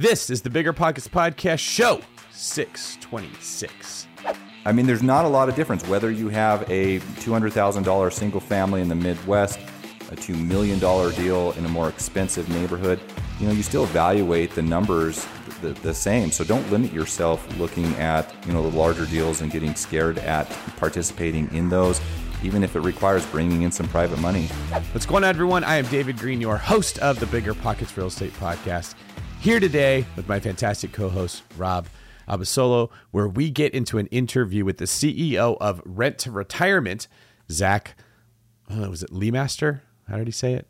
This is the Bigger Pockets Podcast, show 626. I mean, there's not a lot of difference whether you have a $200,000 single family in the Midwest, a $2 million deal in a more expensive neighborhood. You know, you still evaluate the numbers the, the same. So don't limit yourself looking at, you know, the larger deals and getting scared at participating in those even if it requires bringing in some private money. What's going on, everyone? I am David Greene, your host of the Bigger Pockets Real Estate Podcast, here today with my fantastic co host, Rob Abasolo, where we get into an interview with the CEO of Rent to Retirement, Zach. Uh, was it Lemaster? How did he say it?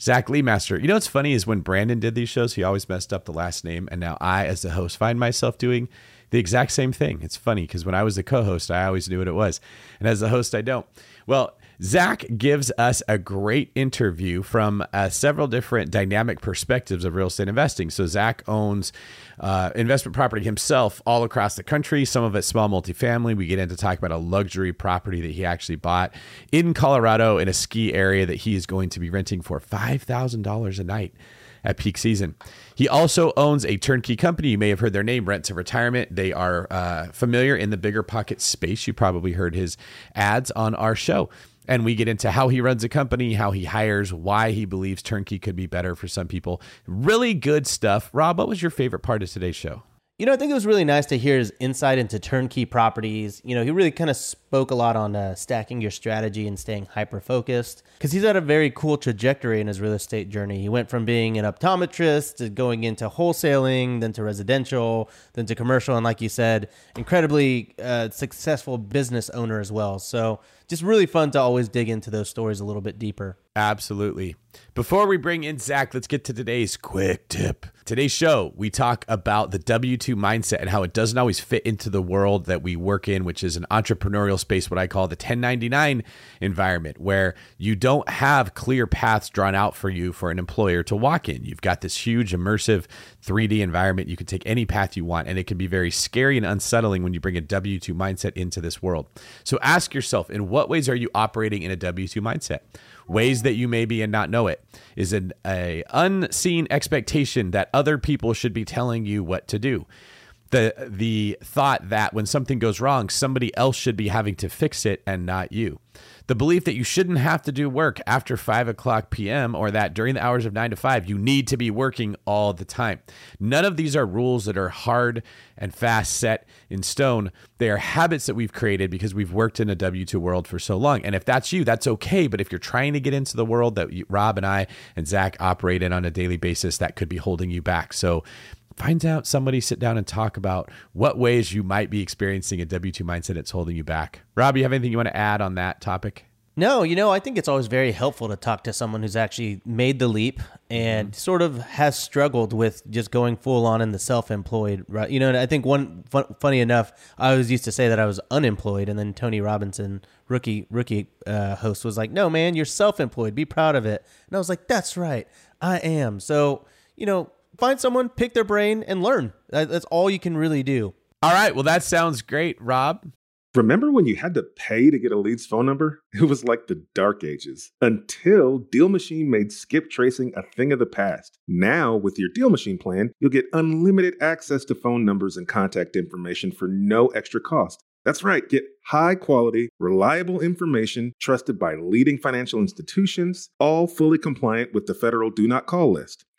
Zach Lemaster. You know what's funny is when Brandon did these shows, he always messed up the last name, and now I, as the host, find myself doing the exact same thing. It's funny because when I was the co host, I always knew what it was. And as the host, I don't. Well, Zach gives us a great interview from uh, several different dynamic perspectives of real estate investing. So, Zach owns uh, investment property himself all across the country, some of it small multifamily. We get into talk about a luxury property that he actually bought in Colorado in a ski area that he is going to be renting for $5,000 a night at peak season. He also owns a turnkey company. You may have heard their name, Rent to Retirement. They are uh, familiar in the bigger pocket space. You probably heard his ads on our show. And we get into how he runs a company, how he hires, why he believes turnkey could be better for some people. Really good stuff. Rob, what was your favorite part of today's show? You know, I think it was really nice to hear his insight into turnkey properties. You know, he really kind of spoke a lot on uh, stacking your strategy and staying hyper focused because he's had a very cool trajectory in his real estate journey. He went from being an optometrist to going into wholesaling, then to residential, then to commercial, and like you said, incredibly uh, successful business owner as well. So, just really fun to always dig into those stories a little bit deeper. Absolutely. Before we bring in Zach, let's get to today's quick tip. Today's show, we talk about the W 2 mindset and how it doesn't always fit into the world that we work in, which is an entrepreneurial space, what I call the 1099 environment, where you don't have clear paths drawn out for you for an employer to walk in. You've got this huge, immersive 3D environment. You can take any path you want, and it can be very scary and unsettling when you bring a W 2 mindset into this world. So ask yourself in what ways are you operating in a W 2 mindset? Ways that you may be and not know it is an a unseen expectation that other people should be telling you what to do the the thought that when something goes wrong somebody else should be having to fix it and not you the belief that you shouldn't have to do work after 5 o'clock p.m. or that during the hours of 9 to 5 you need to be working all the time. None of these are rules that are hard and fast set in stone. They are habits that we've created because we've worked in a W 2 world for so long. And if that's you, that's okay. But if you're trying to get into the world that Rob and I and Zach operate in on a daily basis, that could be holding you back. So find out somebody sit down and talk about what ways you might be experiencing a W2 mindset that's holding you back. Rob, you have anything you want to add on that topic? No, you know, I think it's always very helpful to talk to someone who's actually made the leap and mm-hmm. sort of has struggled with just going full on in the self-employed, right? You know, and I think one fun, funny enough, I always used to say that I was unemployed, and then Tony Robinson, rookie rookie uh, host, was like, "No, man, you're self-employed. Be proud of it." And I was like, "That's right, I am." So, you know, find someone, pick their brain, and learn. That's all you can really do. All right. Well, that sounds great, Rob. Remember when you had to pay to get a lead's phone number? It was like the dark ages until Deal Machine made skip tracing a thing of the past. Now, with your Deal Machine plan, you'll get unlimited access to phone numbers and contact information for no extra cost. That's right, get high quality, reliable information trusted by leading financial institutions, all fully compliant with the federal Do Not Call list.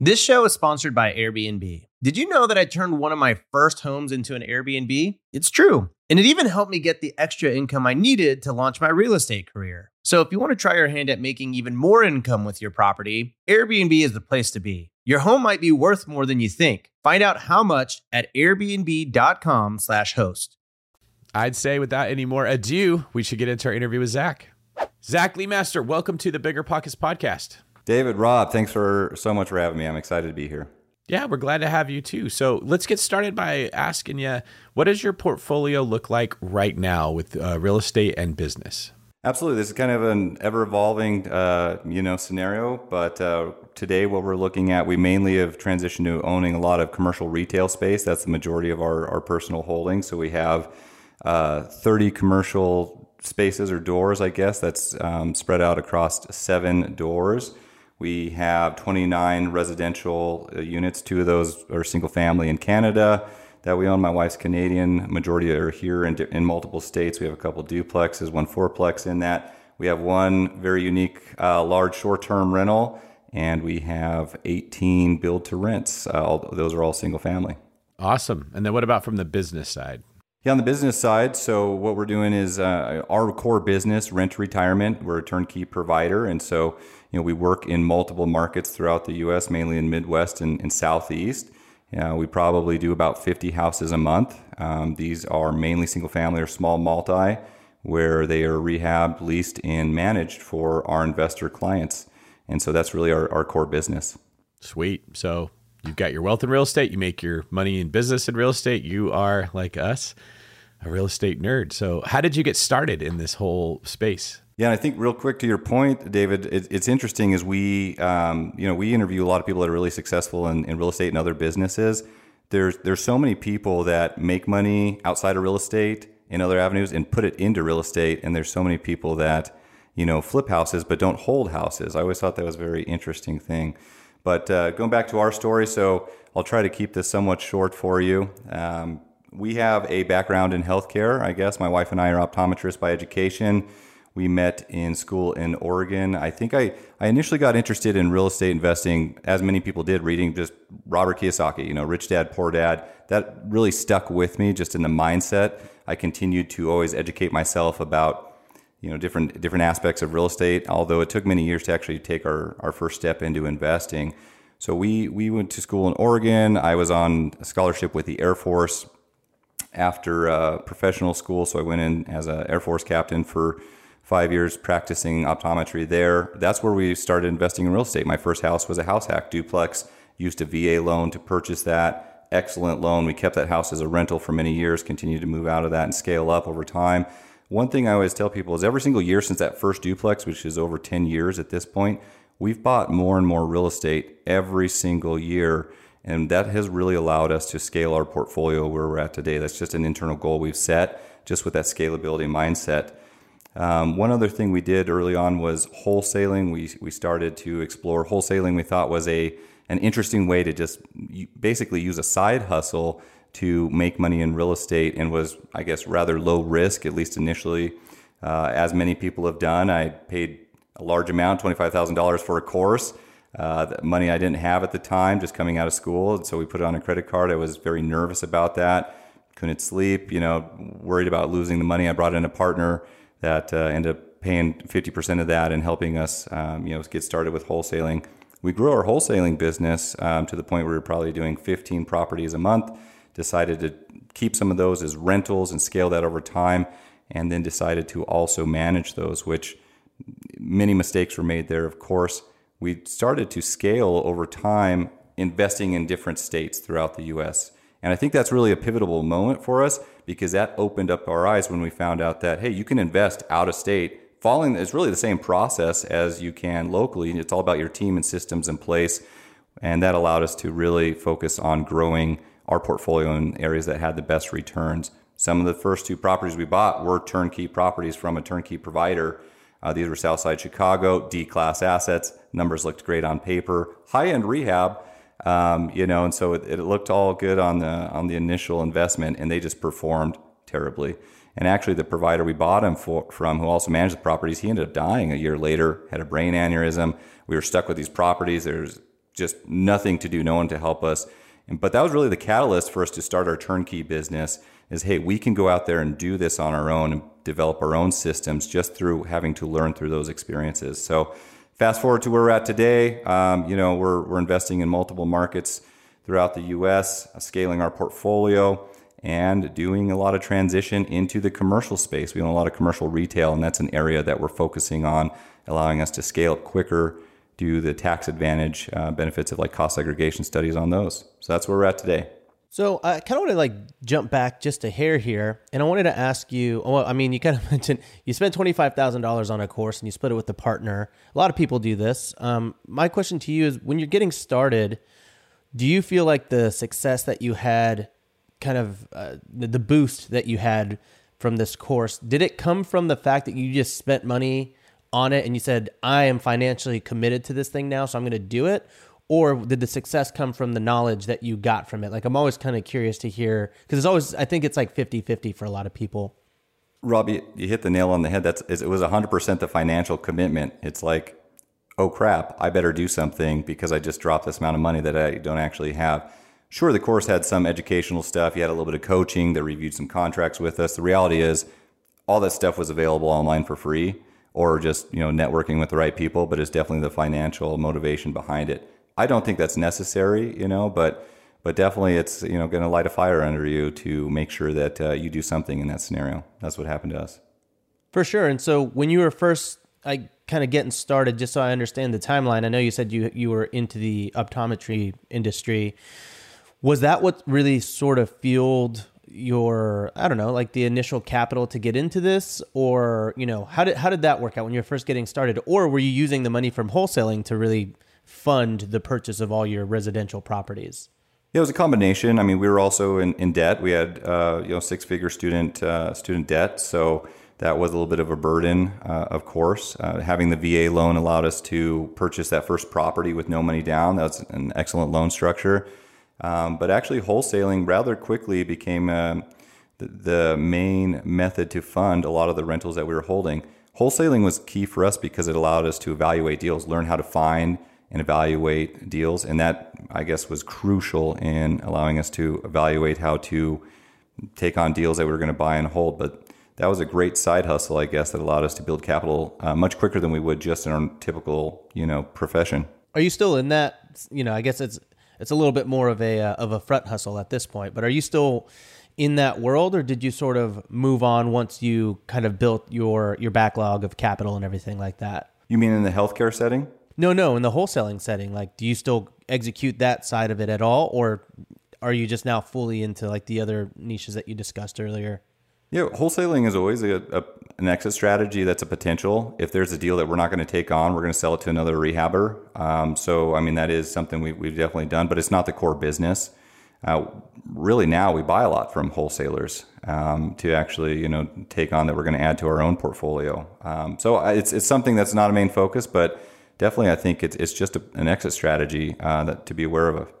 This show is sponsored by Airbnb. Did you know that I turned one of my first homes into an Airbnb? It's true. And it even helped me get the extra income I needed to launch my real estate career. So if you want to try your hand at making even more income with your property, Airbnb is the place to be. Your home might be worth more than you think. Find out how much at airbnb.com/host. I'd say without any more ado, we should get into our interview with Zach. Zach Lemaster, welcome to the Bigger Pockets podcast. David, Rob, thanks for so much for having me. I'm excited to be here. Yeah, we're glad to have you too. So let's get started by asking you, what does your portfolio look like right now with uh, real estate and business? Absolutely, this is kind of an ever-evolving, uh, you know, scenario. But uh, today, what we're looking at, we mainly have transitioned to owning a lot of commercial retail space. That's the majority of our, our personal holdings. So we have uh, 30 commercial spaces or doors, I guess, that's um, spread out across seven doors. We have 29 residential uh, units. Two of those are single family in Canada that we own. My wife's Canadian. Majority are here in, in multiple states. We have a couple duplexes, one fourplex in that. We have one very unique uh, large short term rental, and we have 18 build to rents. Uh, those are all single family. Awesome. And then what about from the business side? Yeah, on the business side, so what we're doing is uh, our core business, rent retirement. We're a turnkey provider, and so you know we work in multiple markets throughout the U.S., mainly in Midwest and, and Southeast. Uh, we probably do about 50 houses a month. Um, these are mainly single family or small multi, where they are rehabbed, leased, and managed for our investor clients. And so that's really our, our core business. Sweet. So you've got your wealth in real estate, you make your money in business in real estate. You are like us, a real estate nerd. So, how did you get started in this whole space? Yeah, and I think real quick to your point, David, it, it's interesting as we, um, you know, we interview a lot of people that are really successful in, in real estate and other businesses. There's there's so many people that make money outside of real estate in other avenues and put it into real estate, and there's so many people that you know flip houses but don't hold houses. I always thought that was a very interesting thing. But uh, going back to our story, so I'll try to keep this somewhat short for you. Um, we have a background in healthcare, I guess. My wife and I are optometrists by education. We met in school in Oregon. I think I, I initially got interested in real estate investing, as many people did, reading just Robert Kiyosaki, you know, Rich Dad, Poor Dad. That really stuck with me just in the mindset. I continued to always educate myself about you know different different aspects of real estate. Although it took many years to actually take our, our first step into investing. So we we went to school in Oregon. I was on a scholarship with the Air Force after uh, professional school. So I went in as an Air Force captain for five years practicing optometry there. That's where we started investing in real estate. My first house was a house hack duplex. Used a VA loan to purchase that. Excellent loan. We kept that house as a rental for many years. Continued to move out of that and scale up over time one thing I always tell people is every single year since that first duplex, which is over 10 years at this point, we've bought more and more real estate every single year. And that has really allowed us to scale our portfolio where we're at today. That's just an internal goal we've set just with that scalability mindset. Um, one other thing we did early on was wholesaling. We, we started to explore wholesaling. We thought was a an interesting way to just basically use a side hustle to make money in real estate and was, I guess, rather low risk, at least initially. Uh, as many people have done, I paid a large amount, $25,000 for a course. Uh, money I didn't have at the time, just coming out of school. And so we put it on a credit card. I was very nervous about that. Couldn't sleep, you know, worried about losing the money. I brought in a partner that uh, ended up paying 50% of that and helping us, um, you know, get started with wholesaling. We grew our wholesaling business um, to the point where we were probably doing 15 properties a month decided to keep some of those as rentals and scale that over time, and then decided to also manage those, which many mistakes were made there, of course. We started to scale over time, investing in different states throughout the US. And I think that's really a pivotal moment for us because that opened up our eyes when we found out that, hey, you can invest out of state. Following is really the same process as you can locally. It's all about your team and systems in place. And that allowed us to really focus on growing our portfolio in areas that had the best returns. Some of the first two properties we bought were turnkey properties from a turnkey provider. Uh, these were Southside Chicago, D class assets. Numbers looked great on paper. High end rehab, um, you know, and so it, it, looked all good on the on the initial investment, and they just performed terribly. And actually, the provider we bought them for, from, who also managed the properties, he ended up dying a year later, had a brain aneurysm. We were stuck with these properties. There's just nothing to do, no one to help us. And, but that was really the catalyst for us to start our turnkey business. Is hey, we can go out there and do this on our own and develop our own systems just through having to learn through those experiences. So Fast forward to where we're at today. Um, you know, we're, we're investing in multiple markets throughout the U.S., uh, scaling our portfolio, and doing a lot of transition into the commercial space. We own a lot of commercial retail, and that's an area that we're focusing on, allowing us to scale up quicker, do the tax advantage uh, benefits of like cost segregation studies on those. So that's where we're at today. So I kind of want to like jump back just a hair here, and I wanted to ask you. Well, I mean, you kind of mentioned you spent twenty five thousand dollars on a course and you split it with a partner. A lot of people do this. Um, my question to you is: when you're getting started, do you feel like the success that you had, kind of uh, the, the boost that you had from this course, did it come from the fact that you just spent money on it and you said, "I am financially committed to this thing now, so I'm going to do it," or did the success come from the knowledge that you got from it? Like i'm always kind of curious to hear because it's always i think it's like 50-50 for a lot of people. Robbie you hit the nail on the head. That's it was 100% the financial commitment. It's like oh crap i better do something because i just dropped this amount of money that i don't actually have. Sure the course had some educational stuff. You had a little bit of coaching. They reviewed some contracts with us. The reality is all that stuff was available online for free or just you know networking with the right people but it's definitely the financial motivation behind it I don't think that's necessary, you know, but but definitely it's you know going to light a fire under you to make sure that uh, you do something in that scenario. That's what happened to us. For sure. And so when you were first like kind of getting started, just so I understand the timeline, I know you said you you were into the optometry industry. Was that what really sort of fueled your I don't know, like the initial capital to get into this or, you know, how did how did that work out when you were first getting started or were you using the money from wholesaling to really fund the purchase of all your residential properties? Yeah, it was a combination. I mean, we were also in, in debt. We had uh, you know six figure student uh, student debt, so that was a little bit of a burden. Uh, of course, uh, having the VA loan allowed us to purchase that first property with no money down. That's an excellent loan structure. Um, but actually, wholesaling rather quickly became uh, the, the main method to fund a lot of the rentals that we were holding. Wholesaling was key for us because it allowed us to evaluate deals, learn how to find and evaluate deals. And that, I guess, was crucial in allowing us to evaluate how to take on deals that we were going to buy and hold. But that was a great side hustle, I guess, that allowed us to build capital uh, much quicker than we would just in our typical, you know, profession. Are you still in that? You know, I guess it's it's a little bit more of a uh, of a front hustle at this point. But are you still in that world, or did you sort of move on once you kind of built your your backlog of capital and everything like that? You mean in the healthcare setting? No, no, in the wholesaling setting, like do you still execute that side of it at all or are you just now fully into like the other niches that you discussed earlier? Yeah, wholesaling is always a, a, an exit strategy that's a potential. If there's a deal that we're not going to take on, we're going to sell it to another rehabber. Um, so, I mean, that is something we, we've definitely done, but it's not the core business. Uh, really, now we buy a lot from wholesalers um, to actually, you know, take on that we're going to add to our own portfolio. Um, so it's it's something that's not a main focus, but definitely, I think it's it's just a, an exit strategy uh, that to be aware of.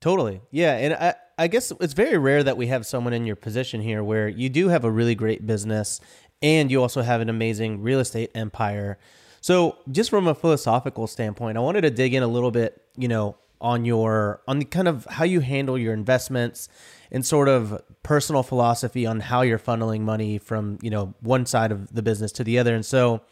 Totally, yeah, and I I guess it's very rare that we have someone in your position here where you do have a really great business and you also have an amazing real estate empire. So, just from a philosophical standpoint, I wanted to dig in a little bit, you know, on your on the kind of how you handle your investments and sort of personal philosophy on how you're funneling money from, you know, one side of the business to the other. And so,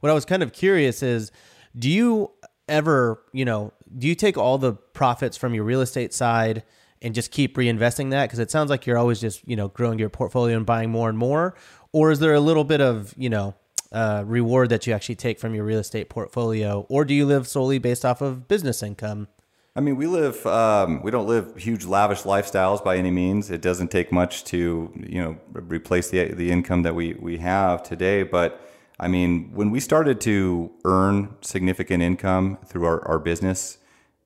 what I was kind of curious is do you ever, you know, do you take all the profits from your real estate side and just keep reinvesting that? Because it sounds like you're always just you know growing your portfolio and buying more and more, or is there a little bit of you know uh, reward that you actually take from your real estate portfolio, or do you live solely based off of business income? I mean, we live. Um, we don't live huge, lavish lifestyles by any means. It doesn't take much to, you know, replace the the income that we we have today. But I mean, when we started to earn significant income through our, our business,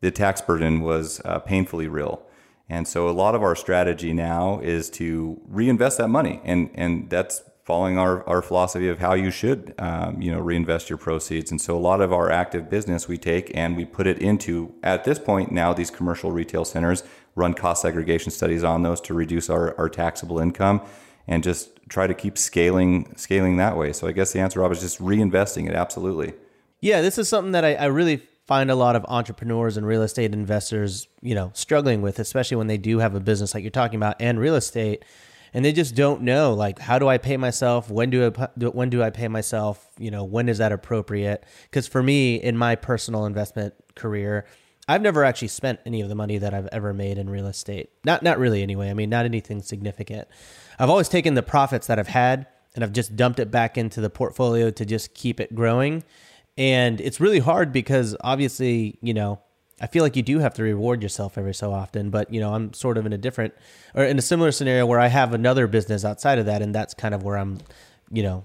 the tax burden was uh, painfully real. And so, a lot of our strategy now is to reinvest that money, and and that's following our, our philosophy of how you should um, you know reinvest your proceeds and so a lot of our active business we take and we put it into at this point now these commercial retail centers run cost segregation studies on those to reduce our, our taxable income and just try to keep scaling scaling that way so i guess the answer rob is just reinvesting it absolutely yeah this is something that I, I really find a lot of entrepreneurs and real estate investors you know struggling with especially when they do have a business like you're talking about and real estate and they just don't know like how do I pay myself? When do I when do I pay myself? You know, when is that appropriate? Because for me, in my personal investment career, I've never actually spent any of the money that I've ever made in real estate. Not not really anyway. I mean, not anything significant. I've always taken the profits that I've had and I've just dumped it back into the portfolio to just keep it growing. And it's really hard because obviously, you know, I feel like you do have to reward yourself every so often, but you know, I'm sort of in a different or in a similar scenario where I have another business outside of that and that's kind of where I'm, you know,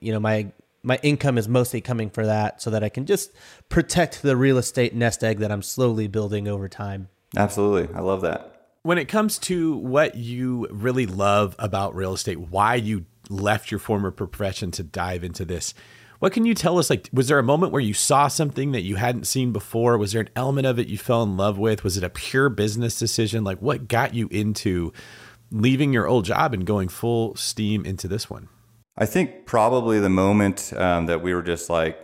you know, my my income is mostly coming for that so that I can just protect the real estate nest egg that I'm slowly building over time. Absolutely. I love that. When it comes to what you really love about real estate, why you left your former profession to dive into this, what can you tell us? Like, was there a moment where you saw something that you hadn't seen before? Was there an element of it you fell in love with? Was it a pure business decision? Like, what got you into leaving your old job and going full steam into this one? I think probably the moment um, that we were just like,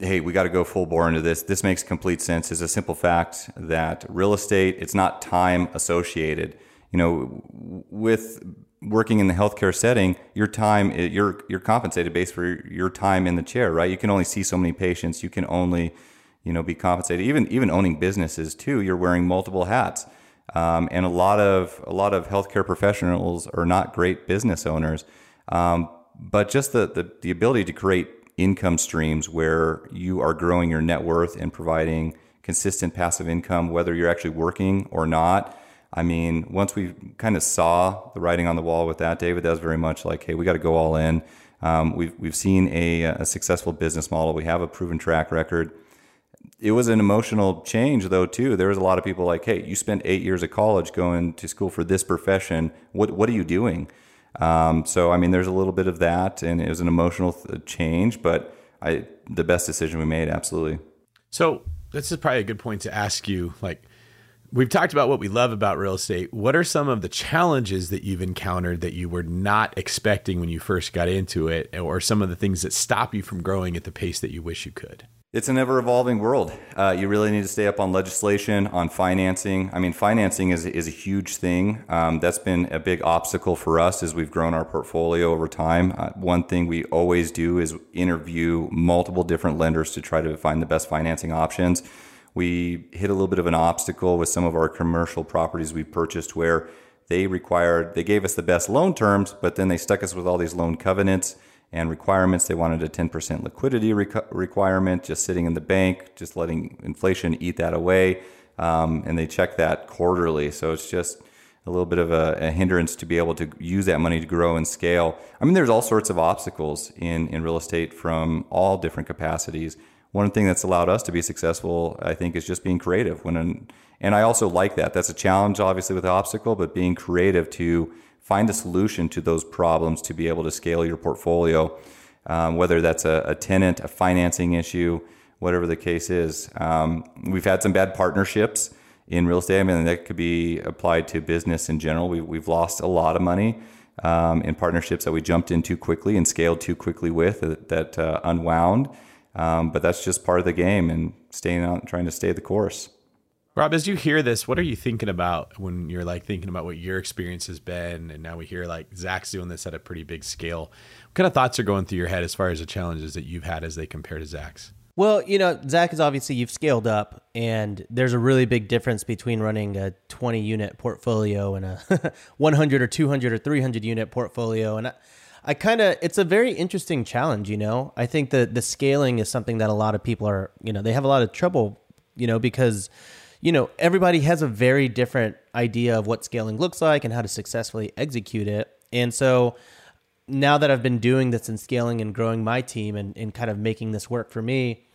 hey, we got to go full bore into this. This makes complete sense. Is a simple fact that real estate, it's not time associated. You know, with working in the healthcare setting, your time you're you're compensated based for your time in the chair, right? You can only see so many patients. You can only, you know, be compensated. Even even owning businesses too, you're wearing multiple hats. Um, and a lot of a lot of healthcare professionals are not great business owners. Um, but just the, the the ability to create income streams where you are growing your net worth and providing consistent passive income, whether you're actually working or not I mean, once we kind of saw the writing on the wall with that, David, that was very much like, hey, we got to go all in. Um, we've we've seen a, a successful business model. We have a proven track record. It was an emotional change, though, too. There was a lot of people like, hey, you spent eight years of college going to school for this profession. What what are you doing? Um, so, I mean, there's a little bit of that, and it was an emotional th- change, but I the best decision we made, absolutely. So, this is probably a good point to ask you, like We've talked about what we love about real estate. What are some of the challenges that you've encountered that you were not expecting when you first got into it, or some of the things that stop you from growing at the pace that you wish you could? It's an ever evolving world. Uh, you really need to stay up on legislation, on financing. I mean, financing is, is a huge thing. Um, that's been a big obstacle for us as we've grown our portfolio over time. Uh, one thing we always do is interview multiple different lenders to try to find the best financing options we hit a little bit of an obstacle with some of our commercial properties we purchased where they required, they gave us the best loan terms, but then they stuck us with all these loan covenants and requirements. They wanted a 10% liquidity requirement, just sitting in the bank, just letting inflation eat that away. Um, and they check that quarterly. So it's just a little bit of a, a, hindrance to be able to use that money to grow and scale. I mean, there's all sorts of obstacles in, in real estate from all different capacities one thing that's allowed us to be successful, I think, is just being creative. When an, and I also like that. That's a challenge, obviously, with the obstacle, but being creative to find a solution to those problems to be able to scale your portfolio, um, whether that's a, a, tenant, a financing issue, whatever the case is. Um, we've had some bad partnerships in real estate. I mean, that could be applied to business in general. We, we've lost a lot of money. Um, in partnerships that we jumped in too quickly and scaled too quickly with that, that uh, unwound. Um, but that's just part of the game and staying out, trying to stay the course. Rob, as you hear this, what are you thinking about when you're like thinking about what your experience has been? And now we hear like Zach's doing this at a pretty big scale. What kind of thoughts are going through your head as far as the challenges that you've had as they compare to Zach's? Well, you know, Zach is obviously you've scaled up, and there's a really big difference between running a 20 unit portfolio and a 100 or 200 or 300 unit portfolio. And I, I kind of, it's a very interesting challenge. You know, I think that the scaling is something that a lot of people are, you know, they have a lot of trouble, you know, because, you know, everybody has a very different idea of what scaling looks like and how to successfully execute it. And so, now that I've been doing this and scaling and growing my team and, and kind of making this work for me,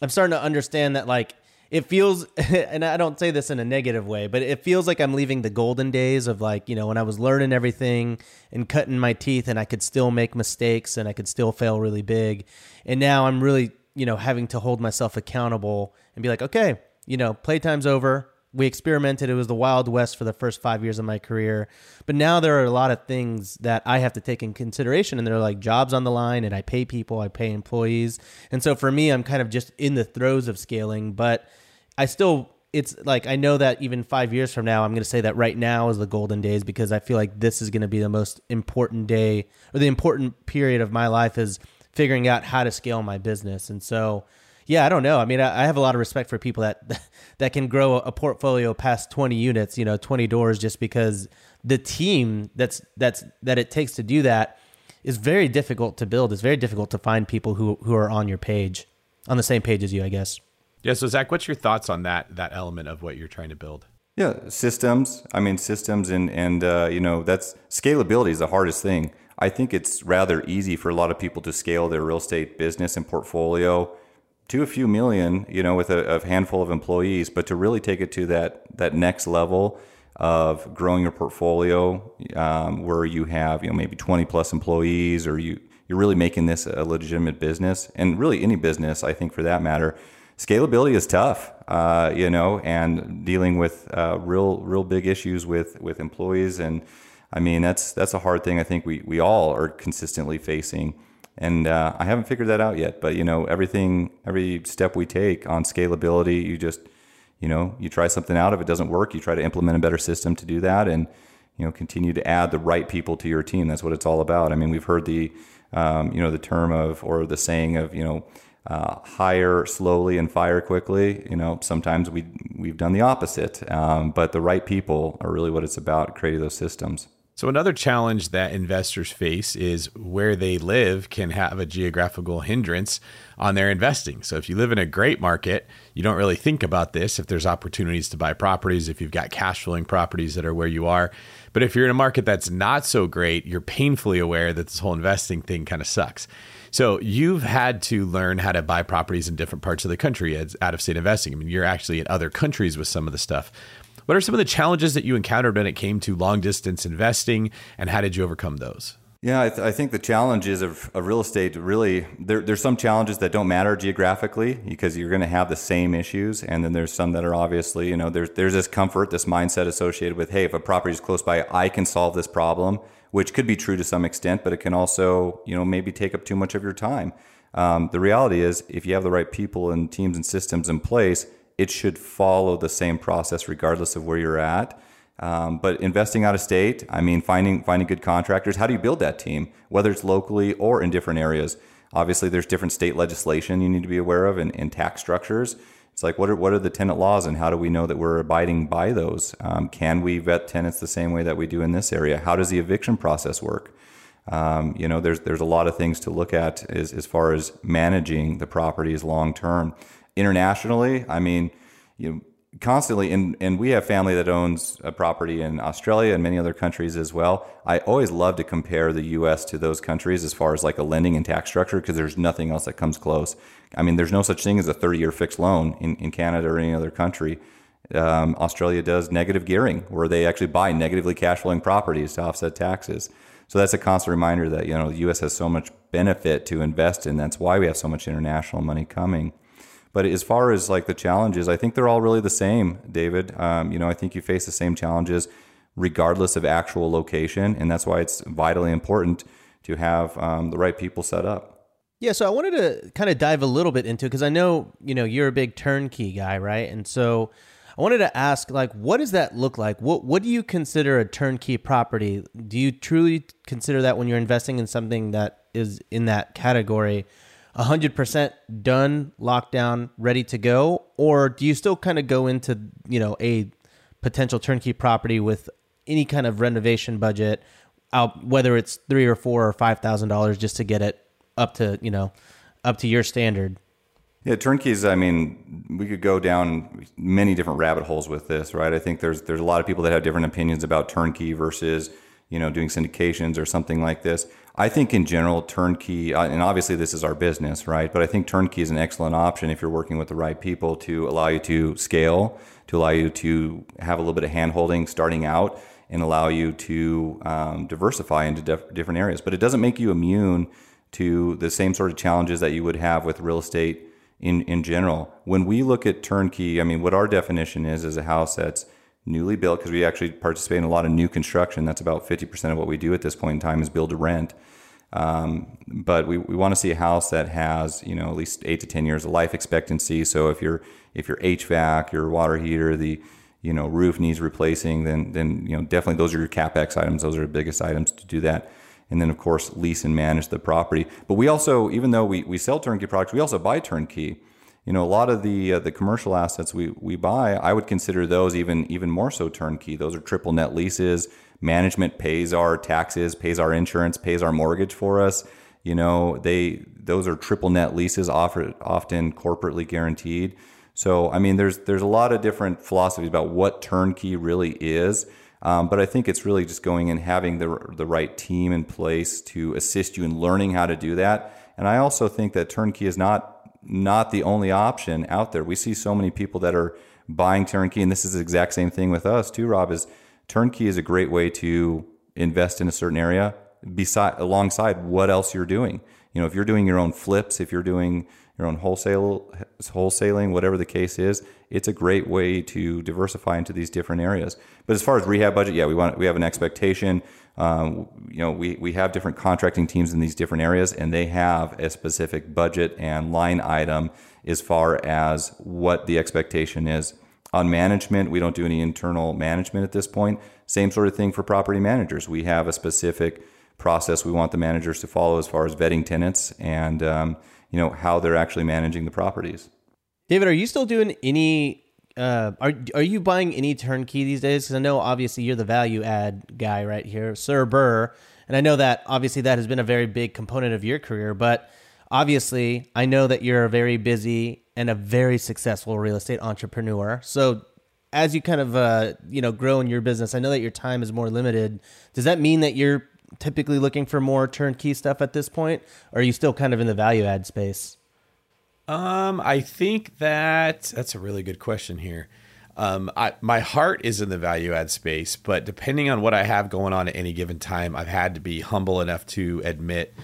I'm starting to understand that like it feels and I don't say this in a negative way, but it feels like I'm leaving the golden days of like, you know, when I was learning everything and cutting my teeth and I could still make mistakes and I could still fail really big. And now I'm really, you know, having to hold myself accountable and be like, okay, you know, playtime's over we experimented. It was the Wild West for the first five years of my career. But now there are a lot of things that I have to take in consideration, and they're like jobs on the line, and I pay people, I pay employees. And so for me, I'm kind of just in the throes of scaling, but I still, it's like I know that even five years from now, I'm going to say that right now is the golden days because I feel like this is going to be the most important day or the important period of my life is figuring out how to scale my business. And so, yeah, I don't know. I mean, I, I have a lot of respect for people that that can grow a portfolio past 20 units, you know, 20 doors just because the team that's that's that it takes to do that is very difficult to build. It's very difficult to find people who who are on your page, on the same page as you, I guess. Yeah, so Zach, what's your thoughts on that that element of what you're trying to build? Yeah, systems. I mean, systems and and uh, you know that's scalability is the hardest thing. I think it's rather easy for a lot of people to scale their real estate business and portfolio to a few million, you know, with a, a, handful of employees, but to really take it to that that next level of growing your portfolio, um, where you have you know maybe 20 plus employees, or you you're really making this a legitimate business, and really any business, I think, for that matter, scalability is tough, uh, you know, and dealing with uh, real real big issues with with employees, and I mean that's that's a hard thing. I think we we all are consistently facing and uh, I haven't figured that out yet. But you know, everything, every step we take on scalability, you just, you know, you try something out. If it doesn't work, you try to implement a better system to do that, and you know, continue to add the right people to your team. That's what it's all about. I mean, we've heard the, um, you know, the term of or the saying of, you know. Uh, hire slowly and fire quickly. You know, sometimes we we've done the opposite, um, but the right people are really what it's about. Creating those systems. So, another challenge that investors face is where they live can have a geographical hindrance on their investing. So, if you live in a great market, you don't really think about this if there's opportunities to buy properties, if you've got cash flowing properties that are where you are. But if you're in a market that's not so great, you're painfully aware that this whole investing thing kind of sucks. So, you've had to learn how to buy properties in different parts of the country as out of state investing. I mean, you're actually in other countries with some of the stuff. What are some of the challenges that you encountered when it came to long distance investing, and how did you overcome those? Yeah, I, th- I, think the challenges of, of real estate really there, there's some challenges that don't matter geographically because you're going to have the same issues, and then there's some that are obviously you know there's there's this comfort, this mindset associated with hey, if a property is close by, I can solve this problem, which could be true to some extent, but it can also you know maybe take up too much of your time. Um, the reality is, if you have the right people and teams and systems in place, it should follow the same process regardless of where you're at. Um, but investing out of state, I mean, finding finding good contractors. How do you build that team, whether it's locally or in different areas? Obviously, there's different state legislation you need to be aware of, and, and tax structures. It's like what are what are the tenant laws, and how do we know that we're abiding by those? Um, can we vet tenants the same way that we do in this area? How does the eviction process work? Um, you know, there's there's a lot of things to look at as as far as managing the properties long term internationally, I mean, you know, constantly, and, and we have family that owns a property in Australia and many other countries as well. I always love to compare the U.S. to those countries as far as like a lending and tax structure because there's nothing else that comes close. I mean, there's no such thing as a 30 year fixed loan in, in Canada or any other country. Um, Australia does negative gearing, where they actually buy negatively cash flowing properties to offset taxes. So that's a constant reminder that you know the U.S. has so much benefit to invest in. That's why we have so much international money coming. But as far as like the challenges, I think they're all really the same, David. Um, you know, I think you face the same challenges regardless of actual location, and that's why it's vitally important to have um, the right people set up. Yeah, so I wanted to kind of dive a little bit into because I know you know you're a big turnkey guy, right? And so I wanted to ask, like, what does that look like? What what do you consider a turnkey property? Do you truly consider that when you're investing in something that is in that category? 100% done, locked down, ready to go? Or do you still kind of go into, you know, a potential turnkey property with any kind of renovation budget, out, whether it's three or four or five thousand dollars just to get it up to, you know, up to your standard? Yeah, turnkeys. I mean, we could go down many different rabbit holes with this, right? I think there's there's a lot of people that have different opinions about turnkey versus you know doing syndications or something like this. I think in general, turnkey, uh, and obviously this is our business, right? But I think turnkey is an excellent option if you're working with the right people to allow you to scale, to allow you to have a little bit of handholding starting out, and allow you to um, diversify into def- different areas. But it doesn't make you immune to the same sort of challenges that you would have with real estate in, in general. When we look at turnkey, I mean, what our definition is is a house that's newly built because we actually participate in a lot of new construction. That's about 50% of what we do at this point in time is build to rent. Um, but we, we want to see a house that has, you know, at least eight to 10 years of life expectancy. So if your, if your HVAC, your water heater, the, you know, roof needs replacing, then, then, you know, definitely those are your CapEx items. Those are the biggest items to do that and then of course lease and manage the property. But we also, even though we, we sell turnkey products, we also buy turnkey. You know, a lot of the uh, the commercial assets we, we buy, I would consider those even even more so turnkey. Those are triple net leases. Management pays our taxes, pays our insurance, pays our mortgage for us. You know, they those are triple net leases, offered often corporately guaranteed. So, I mean, there's there's a lot of different philosophies about what turnkey really is. Um, but I think it's really just going and having the, the right team in place to assist you in learning how to do that. And I also think that turnkey is not not the only option out there. We see so many people that are buying turnkey, and this is the exact same thing with us too. Rob is turnkey is a great way to invest in a certain area beside alongside what else you're doing. You know, if you're doing your own flips, if you're doing your own wholesale wholesaling, whatever the case is, it's a great way to diversify into these different areas. But as far as rehab budget, yeah, we want we have an expectation. Um, you know, we we have different contracting teams in these different areas, and they have a specific budget and line item as far as what the expectation is. On management, we don't do any internal management at this point. Same sort of thing for property managers. We have a specific process we want the managers to follow as far as vetting tenants and um, you know how they're actually managing the properties. David, are you still doing any? Uh, are are you buying any turnkey these days? Because I know obviously you're the value add guy right here, Sir BRRRR, and I know that obviously that has been a very big component of your career. But obviously, I know that you're a very busy and a very successful real estate entrepreneur. So as you kind of uh, you know grow in your business, I know that your time is more limited. Does that mean that you're typically looking for more turnkey stuff at this point? Or are you still kind of in the value add space? Um, I think that that's a really good question here. Um, I, my heart is in the value add space, but depending on what I have going on at any given time, I've had to be humble enough to admit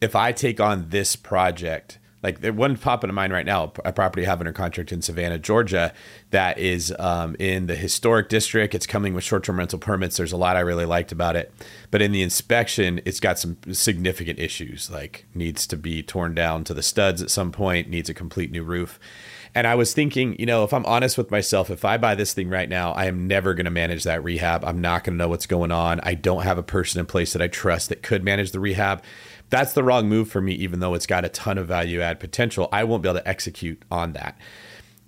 if I take on this project, like there one pop into mind right now, a property I have under contract in Savannah, Georgia, that is um, in the historic district. It's coming with short-term rental permits. There's a lot I really liked about it, but in the inspection, it's got some significant issues. Like needs to be torn down to the studs at some point. Needs a complete new roof. And I was thinking, you know, if I'm honest with myself, if I buy this thing right now, I am never going to manage that rehab. I'm not going to know what's going on. I don't have a person in place that I trust that could manage the rehab that's the wrong move for me, even though it's got a ton of value add potential. I won't be able to execute on that.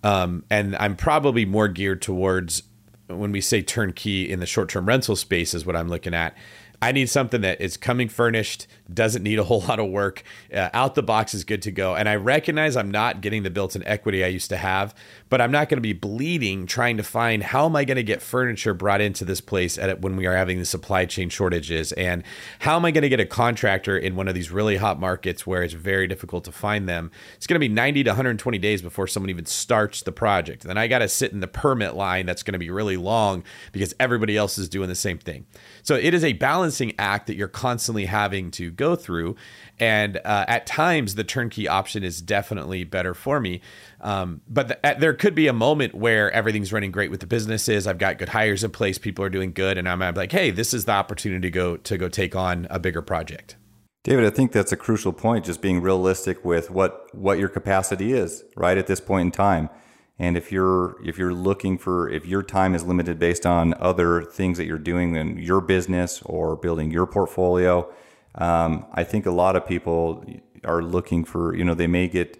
Um, and I'm probably more geared towards when we say turnkey in the short term rental space, is what I'm looking at. I need something that is coming furnished, doesn't need a whole lot of work, uh, out the box is good to go. And I recognize I'm not getting the built in equity I used to have, but I'm not going to be bleeding trying to find how am I going to get furniture brought into this place at when we are having the supply chain shortages, and how am I going to get a contractor in one of these really hot markets where it's very difficult to find them. It's going to be 90 to 120 days before someone even starts the project. Then I got to sit in the permit line that's going to be really long because everybody else is doing the same thing. So it is a balancing act that you're constantly having to go through. And uh, at times, the turnkey option is definitely better for me. Um, but the, there could be a moment where everything's running great with the businesses. I've got good hires in place. People are doing good, and I'm, I'm like, hey, this is the opportunity to go to go take on a bigger project. David, I think that's a crucial point. Just being realistic with what what your capacity is right at this point in time. And if you're if you're looking for if your time is limited based on other things that you're doing in your business or building your portfolio, um, I think a lot of people are looking for, you know, they may get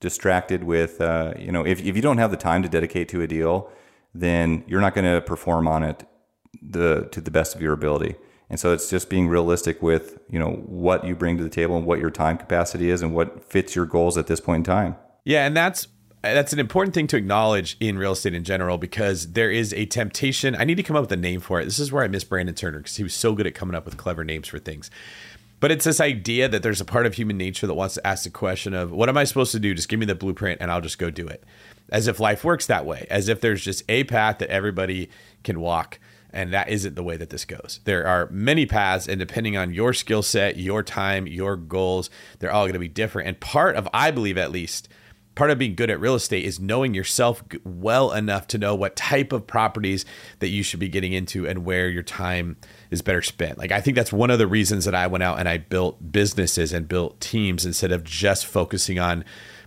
distracted with, uh, you know, if, if you don't have the time to dedicate to a deal, then you're not going to perform on it the to the best of your ability. And so it's just being realistic with, you know, what you bring to the table and what your time capacity is and what fits your goals at this point in time. Yeah, and that's Uh, that's an important thing to acknowledge in real estate in general because there is a temptation. I need to come up with a name for it. This is where I miss Brandon Turner because he was so good at coming up with clever names for things. But it's this idea that there's a part of human nature that wants to ask the question of what am I supposed to do? Just give me the blueprint and I'll just go do it. As if life works that way, as if there's just a path that everybody can walk. And that isn't the way that this goes. There are many paths, and depending on your skill set, your time, your goals, they're all going to be different. And part of, I believe at least, part of being good at real estate is knowing yourself well enough to know what type of properties that you should be getting into and where your time is better spent. Like I think that's one of the reasons that I went out and I built businesses and built teams instead of just focusing on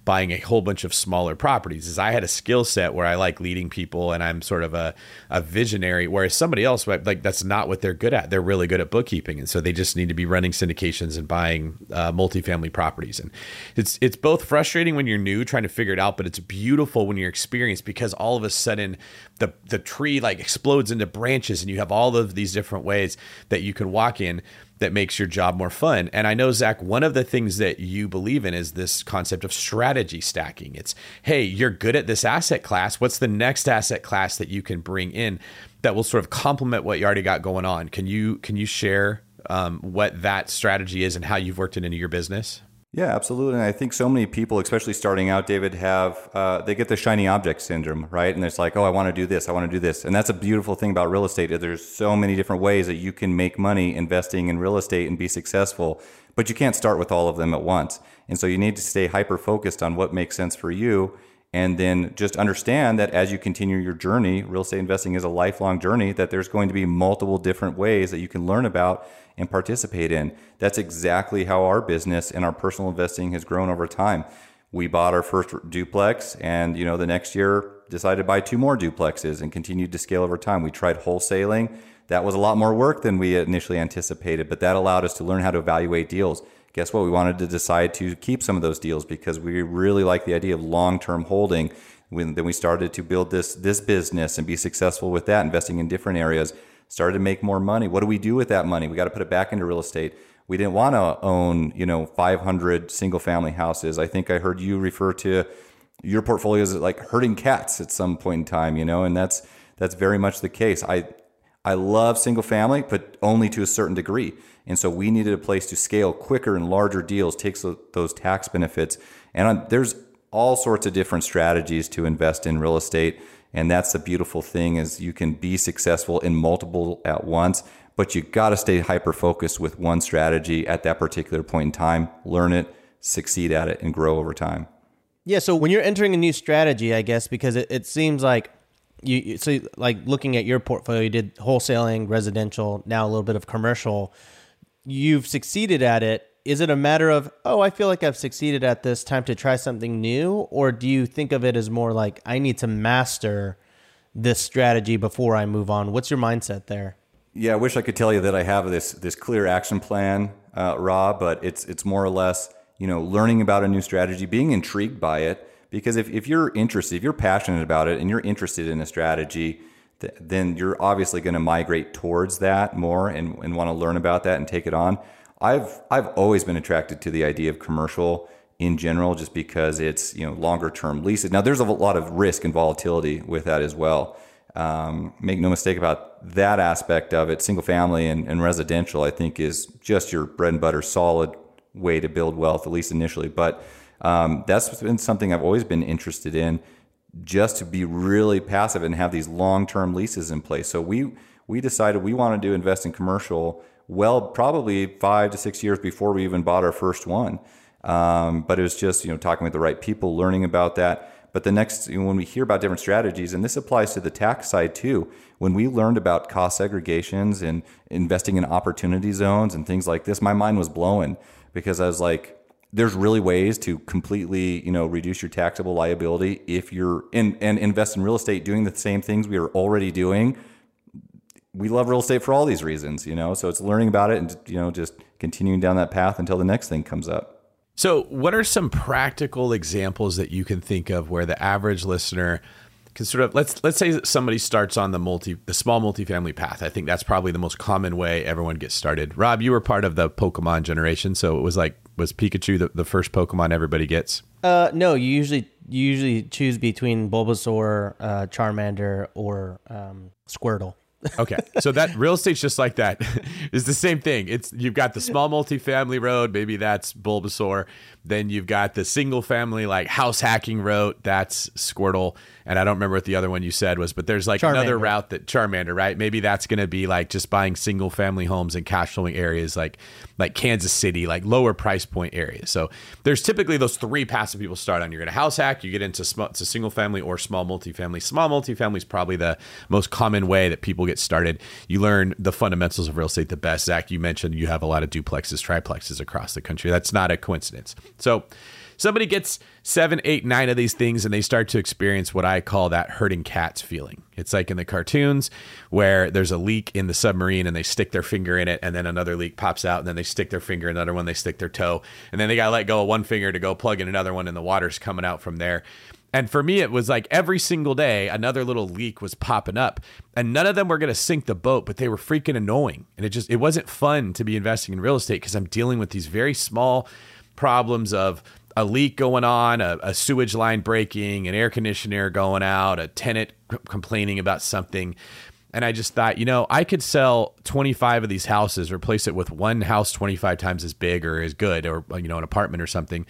buying a whole bunch of smaller properties is I had a skill set where I like leading people and I'm sort of a, a visionary, whereas somebody else like that's not what they're good at. They're really good at bookkeeping, and so they just need to be running syndications and buying uh, multifamily properties. And it's it's both frustrating when you're new trying to figure it out, but it's beautiful when you're experienced because all of a sudden the the tree like explodes into branches and you have all of these different ways that you can walk in that makes your job more fun. And I know, Zach, one of the things that you believe in is this concept of strategy stacking. It's, hey, you're good at this asset class. What's the next asset class that you can bring in that will sort of complement what you already got going on? Can you can you share um, what that strategy is and how you've worked it into your business? Yeah, absolutely. And I think so many people, especially starting out, David, have uh, they get the shiny object syndrome, right? And it's like, oh, I want to do this, I want to do this, and that's a beautiful thing about real estate. There's so many different ways that you can make money investing in real estate and be successful, but you can't start with all of them at once. And so you need to stay hyper focused on what makes sense for you and then just understand that as you continue your journey, real estate investing is a lifelong journey, that there's going to be multiple different ways that you can learn about and participate in. That's exactly how our business and our personal investing has grown over time. We bought our first duplex and, you know, the next year decided to buy two more duplexes and continued to scale over time. We tried wholesaling. That was a lot more work than we initially anticipated, but that allowed us to learn how to evaluate deals guess what? We wanted to decide to keep some of those deals because we really like the idea of long term holding. When, then we started to build this this business and be successful with that, investing in different areas. Started to make more money. What do we do with that money? We got to put it back into real estate. We didn't want to own, you know, 500 single family houses. I think I heard you refer to your portfolio as like herding cats at some point in time, you know, and that's that's very much the case. I I love single family, but only to a certain degree. And so we needed a place to scale quicker and larger deals, takes those tax benefits. And um, there's all sorts of different strategies to invest in real estate. And that's the beautiful thing is you can be successful in multiple at once, but you got to stay hyper focused with one strategy at that particular point in time, learn it, succeed at it and grow over time. Yeah, so when you're entering a new strategy, I guess because it, it seems like you so like looking at your portfolio, you did wholesaling, residential, now a little bit of commercial you've succeeded at it is it a matter of oh i feel like i've succeeded at this. Time to try something new or do you think of it as more like i need to master this strategy before i move on what's your mindset there? Yeah i wish i could tell you that i have this this clear action plan uh, rob but it's it's more or less you know learning about a new strategy being intrigued by it because if, if you're interested if you're passionate about it and you're interested in a strategy then you're obviously going to migrate towards that more and, and want to learn about that and take it on. I've I've always been attracted to the idea of commercial in general, just because it's you know longer term leases. Now there's a lot of risk and volatility with that as well. Um, make no mistake about that aspect of it. Single family and, and residential, I think, is just your bread and butter, solid way to build wealth, at least initially. But um, that's been something I've always been interested in just to be really passive and have these long-term leases in place. So we we decided we wanted to invest in commercial well probably five to six years before we even bought our first one. Um, but it was just you know talking with the right people, learning about that. But the next when we hear about different strategies, and this applies to the tax side too, when we learned about cost segregations and investing in opportunity zones and things like this, my mind was blowing because I was like, there's really ways to completely, you know, reduce your taxable liability if you're in and invest in real estate doing the same things we are already doing. We love real estate for all these reasons, you know. So it's learning about it and you know just continuing down that path until the next thing comes up. So, what are some practical examples that you can think of where the average listener can sort of let's let's say somebody starts on the multi the small multifamily path. I think that's probably the most common way everyone gets started. Rob, you were part of the Pokemon generation, so it was like was Pikachu the, the first Pokemon everybody gets? Uh, no, you usually you usually choose between Bulbasaur, uh, Charmander, or um, Squirtle. Okay, so that real estate's just like that. it's the same thing. It's you've got the small multifamily road, maybe that's Bulbasaur. Then you've got the single family like house hacking route. that's Squirtle. And I don't remember what the other one you said was, but there's like Charmander. another route that Charmander, right? Maybe that's going to be like just buying single family homes in cash flowing areas like like Kansas City, like lower price point areas. So there's typically those three paths that people start on. You're going to house hack, you get into small, to single family or small multifamily. Small multifamily is probably the most common way that people get started. You learn the fundamentals of real estate the best. Zach, you mentioned you have a lot of duplexes, triplexes across the country. That's not a coincidence. So somebody gets seven, eight, nine of these things and they start to experience what I call that hurting cats feeling. It's like in the cartoons where there's a leak in the submarine and they stick their finger in it and then another leak pops out and then they stick their finger in another one, they stick their toe, and then they gotta let go of one finger to go plug in another one and the water's coming out from there. And for me, it was like every single day, another little leak was popping up, and none of them were going to sink the boat, but they were freaking annoying. And it just, it wasn't fun to be investing in real estate because I'm dealing with these very small problems of a leak going on, a, a, sewage line breaking, an air conditioner going out, a tenant c- complaining about something. And I just thought, you know, I could sell 25 of these houses, replace it with one house 25 times as big or as good, or, uh, you know, an apartment or something,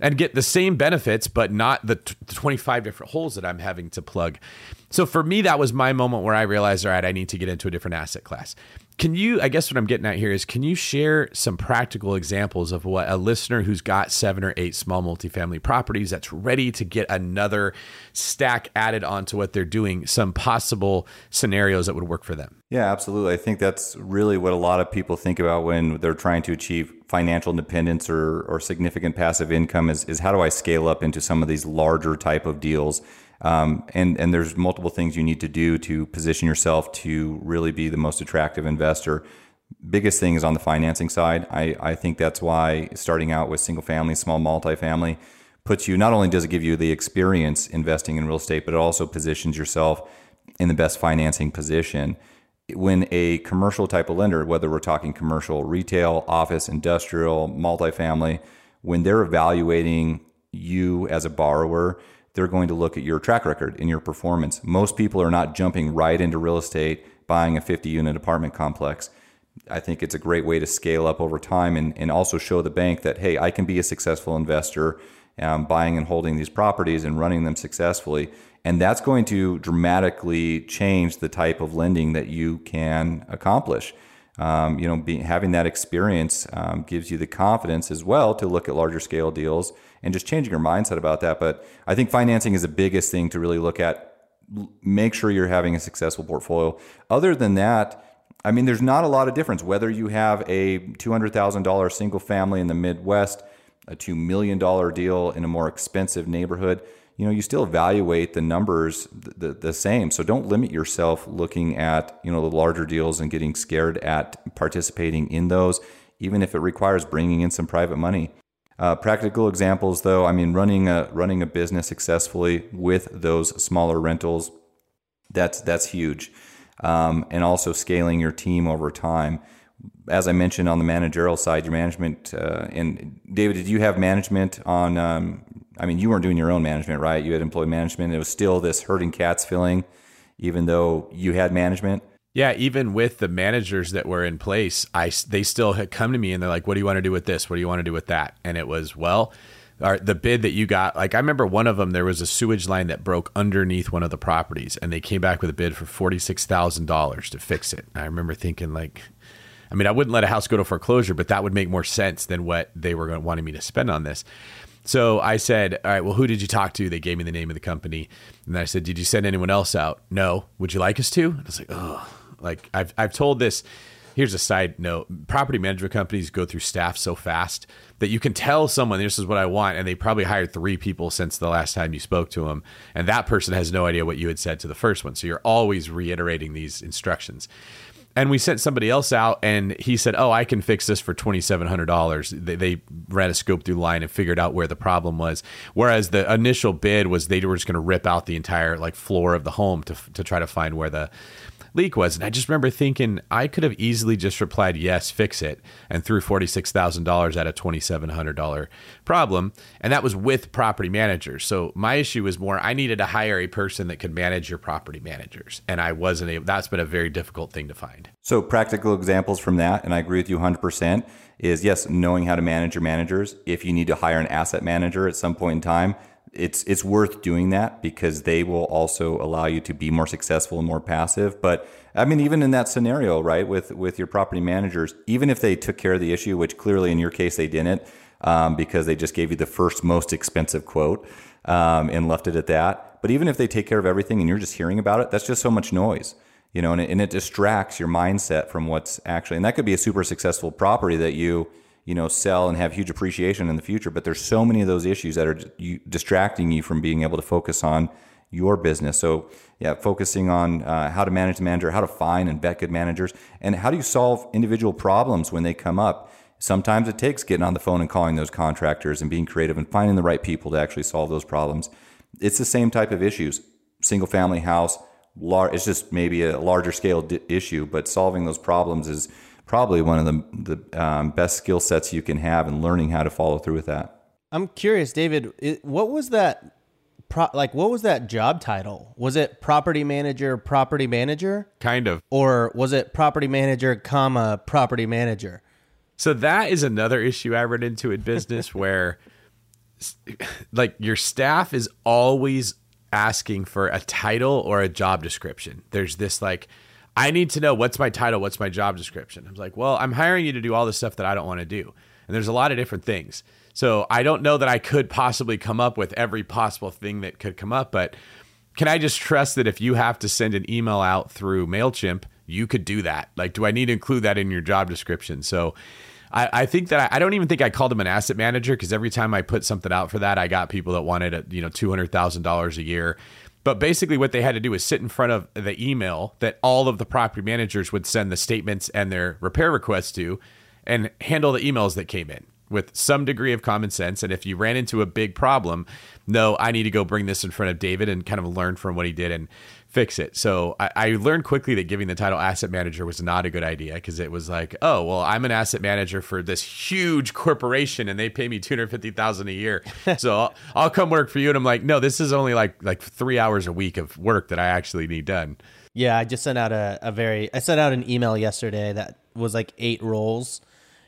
and get the same benefits, but not the, t- the 25 different holes that I'm having to plug. So for me, that was my moment where I realized, all right, I need to get into a different asset class. Can you, I guess what I'm getting at here is, can you share some practical examples of what a listener who's got seven or eight small multifamily properties that's ready to get another stack added onto what they're doing, some possible scenarios that would work for them? Yeah, absolutely. I think that's really what a lot of people think about when they're trying to achieve financial independence or, or significant passive income is, is how do I scale up into some of these larger type of deals? Um, and and there's multiple things you need to do to position yourself to really be the most attractive investor. Biggest thing is on the financing side. I, I think that's why starting out with single family, small multifamily puts you not only does it give you the experience investing in real estate, but it also positions yourself in the best financing position. When a commercial type of lender, whether we're talking commercial, retail, office, industrial, multifamily, when they're evaluating you as a borrower, they're going to look at your track record and your performance. Most people are not jumping right into real estate, buying a 50 unit apartment complex. I think it's a great way to scale up over time and, and also show the bank that, hey, I can be a successful investor um, buying and holding these properties and running them successfully. And that's going to dramatically change the type of lending that you can accomplish. Um, you know, be, having that experience um, gives you the confidence as well to look at larger scale deals and just changing your mindset about that. But I think financing is the biggest thing to really look at. Make sure you're having a successful portfolio. Other than that, I mean, there's not a lot of difference whether you have a $200,000 single family in the Midwest, a $2 million deal in a more expensive neighborhood. You know, you still evaluate the numbers the, the, the same. So don't limit yourself looking at, you know, the larger deals and getting scared at participating in those, even if it requires bringing in some private money. Uh, practical examples, though, I mean, running a running a business successfully with those smaller rentals, that's that's huge, um, and also scaling your team over time. As I mentioned on the managerial side, your management uh, and David, did you have management on? Um, I mean, you weren't doing your own management, right? You had employee management. It was still this herding cats feeling, even though you had management. Yeah, even with the managers that were in place, I they still had come to me and they're like, "What do you want to do with this? What do you want to do with that?" And it was, well, our, the bid that you got. Like I remember one of them, there was a sewage line that broke underneath one of the properties, and they came back with a bid for forty six thousand dollars to fix it. And I remember thinking, like, I mean, I wouldn't let a house go to foreclosure, but that would make more sense than what they were wanting me to spend on this. So I said, All right, well, who did you talk to? They gave me the name of the company. And I said, Did you send anyone else out? No. Would you like us to? And I was like, Oh, like I've, I've told this. Here's a side note property management companies go through staff so fast that you can tell someone this is what I want. And they probably hired three people since the last time you spoke to them. And that person has no idea what you had said to the first one. So you're always reiterating these instructions. And we sent somebody else out, and he said, "Oh, I can fix this for twenty seven hundred dollars." They, they ran a scope through line and figured out where the problem was. Whereas the initial bid was they were just going to rip out the entire like floor of the home to to try to find where the leak was. And I just remember thinking I could have easily just replied, yes, fix it, and threw $46,000 at a $2,700 problem. And that was with property managers. So my issue was more I needed to hire a person that could manage your property managers. And I wasn't able, that's been a very difficult thing to find. So, practical examples from that, and I agree with you 100%, is yes, knowing how to manage your managers. If you need to hire an asset manager at some point in time, it's it's worth doing that because they will also allow you to be more successful and more passive. But I mean, even in that scenario, right, with with your property managers, even if they took care of the issue, which clearly in your case they didn't, um, because they just gave you the first most expensive quote um, and left it at that. But even if they take care of everything and you're just hearing about it, that's just so much noise, you know, and it, and it distracts your mindset from what's actually. And that could be a super successful property that you you know sell and have huge appreciation in the future but there's so many of those issues that are distracting you from being able to focus on your business. So yeah focusing on uh, how to manage the manager how to find and vet good managers and how do you solve individual problems when they come up? Sometimes it takes getting on the phone and calling those contractors and being creative and finding the right people to actually solve those problems. It's the same type of issues. Single family house lar- it's just maybe a larger scale issue but solving those problems is probably one of the the um, best skill sets you can have in learning how to follow through with that. I'm curious, David. what was that? Pro, like, what was that job title? Was it property manager, property manager, kind of, or was it property manager, comma property manager? So that is another issue I run into in business where, like, your staff is always asking for a title or a job description. There's this like I need to know what's my title, what's my job description. I'm like, well, I'm hiring you to do all the stuff that I don't want to do. And there's a lot of different things. So I don't know that I could possibly come up with every possible thing that could come up, but can I just trust that if you have to send an email out through MailChimp, you could do that? Like, do I need to include that in your job description? So I, I think that I, I, don't even think I called him an asset manager because every time I put something out for that, I got people that wanted, a, you know, $200,000 a year. But basically, what they had to do was sit in front of the email that all of the property managers would send the statements and their repair requests to and handle the emails that came in with some degree of common sense. And if you ran into a big problem, no, I need to go bring this in front of David and kind of learn from what he did and fix it. So I, I learned quickly that giving the title asset manager was not a good idea because it was like, oh, well, I'm an asset manager for this huge corporation and they pay me 250000 a year. so I'll, I'll come work for you. And I'm like, no, this is only like like three hours a week of work that I actually need done. Yeah, I just sent out a, a very, I sent out an email yesterday that was like eight roles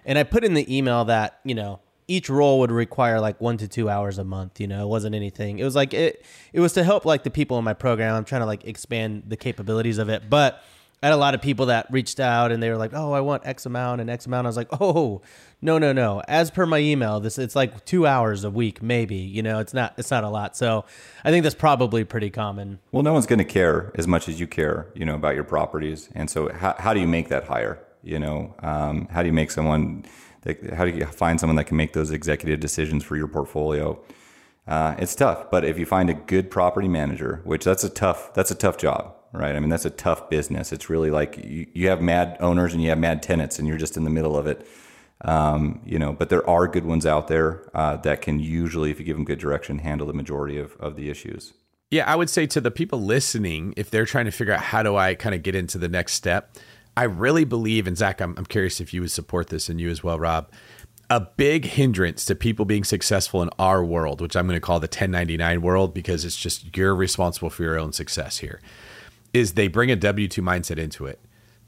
and I put in the email that, you know, each role would require like one to two hours a month. You know, it wasn't anything. It was like it. It was to help like the people in my program. I'm trying to like expand the capabilities of it, but I had a lot of people that reached out and they were like, "Oh, I want X amount and X amount." I was like, "Oh, no, no, no." As per my email, this it's like two hours a week, maybe. You know, it's not it's not a lot. So I think that's probably pretty common. Well, no one's going to care as much as you care, you know, about your properties. And so, how, how do you make that hire? You know, um, how do you make someone? How do you find someone that can make those executive decisions for your portfolio? Uh, it's tough, but if you find a good property manager, which that's a tough that's a tough job, right? I mean, that's a tough business. It's really like you, you have mad owners and you have mad tenants, and you're just in the middle of it. Um, you know, but there are good ones out there uh, that can usually, if you give them good direction, handle the majority of, of the issues. Yeah, I would say to the people listening, if they're trying to figure out how do I kind of get into the next step, I really believe, and Zach, I'm, I'm curious if you would support this and you as well, Rob. A big hindrance to people being successful in our world, which I'm going to call the 1099 world because it's just you're responsible for your own success here, is they bring a W 2 mindset into it.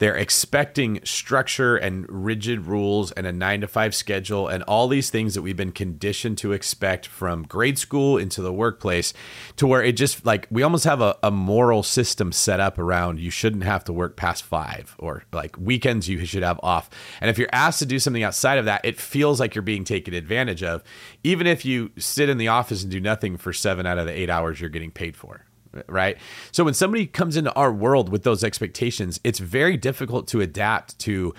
They're expecting structure and rigid rules and a nine to five schedule and all these things that we've been conditioned to expect from grade school into the workplace to where it just like we almost have a, a moral system set up around you shouldn't have to work past five or like weekends you should have off. And if you're asked to do something outside of that, it feels like you're being taken advantage of, even if you sit in the office and do nothing for seven out of the eight hours you're getting paid for right? So when somebody comes into our world with those expectations, it's very difficult to adapt to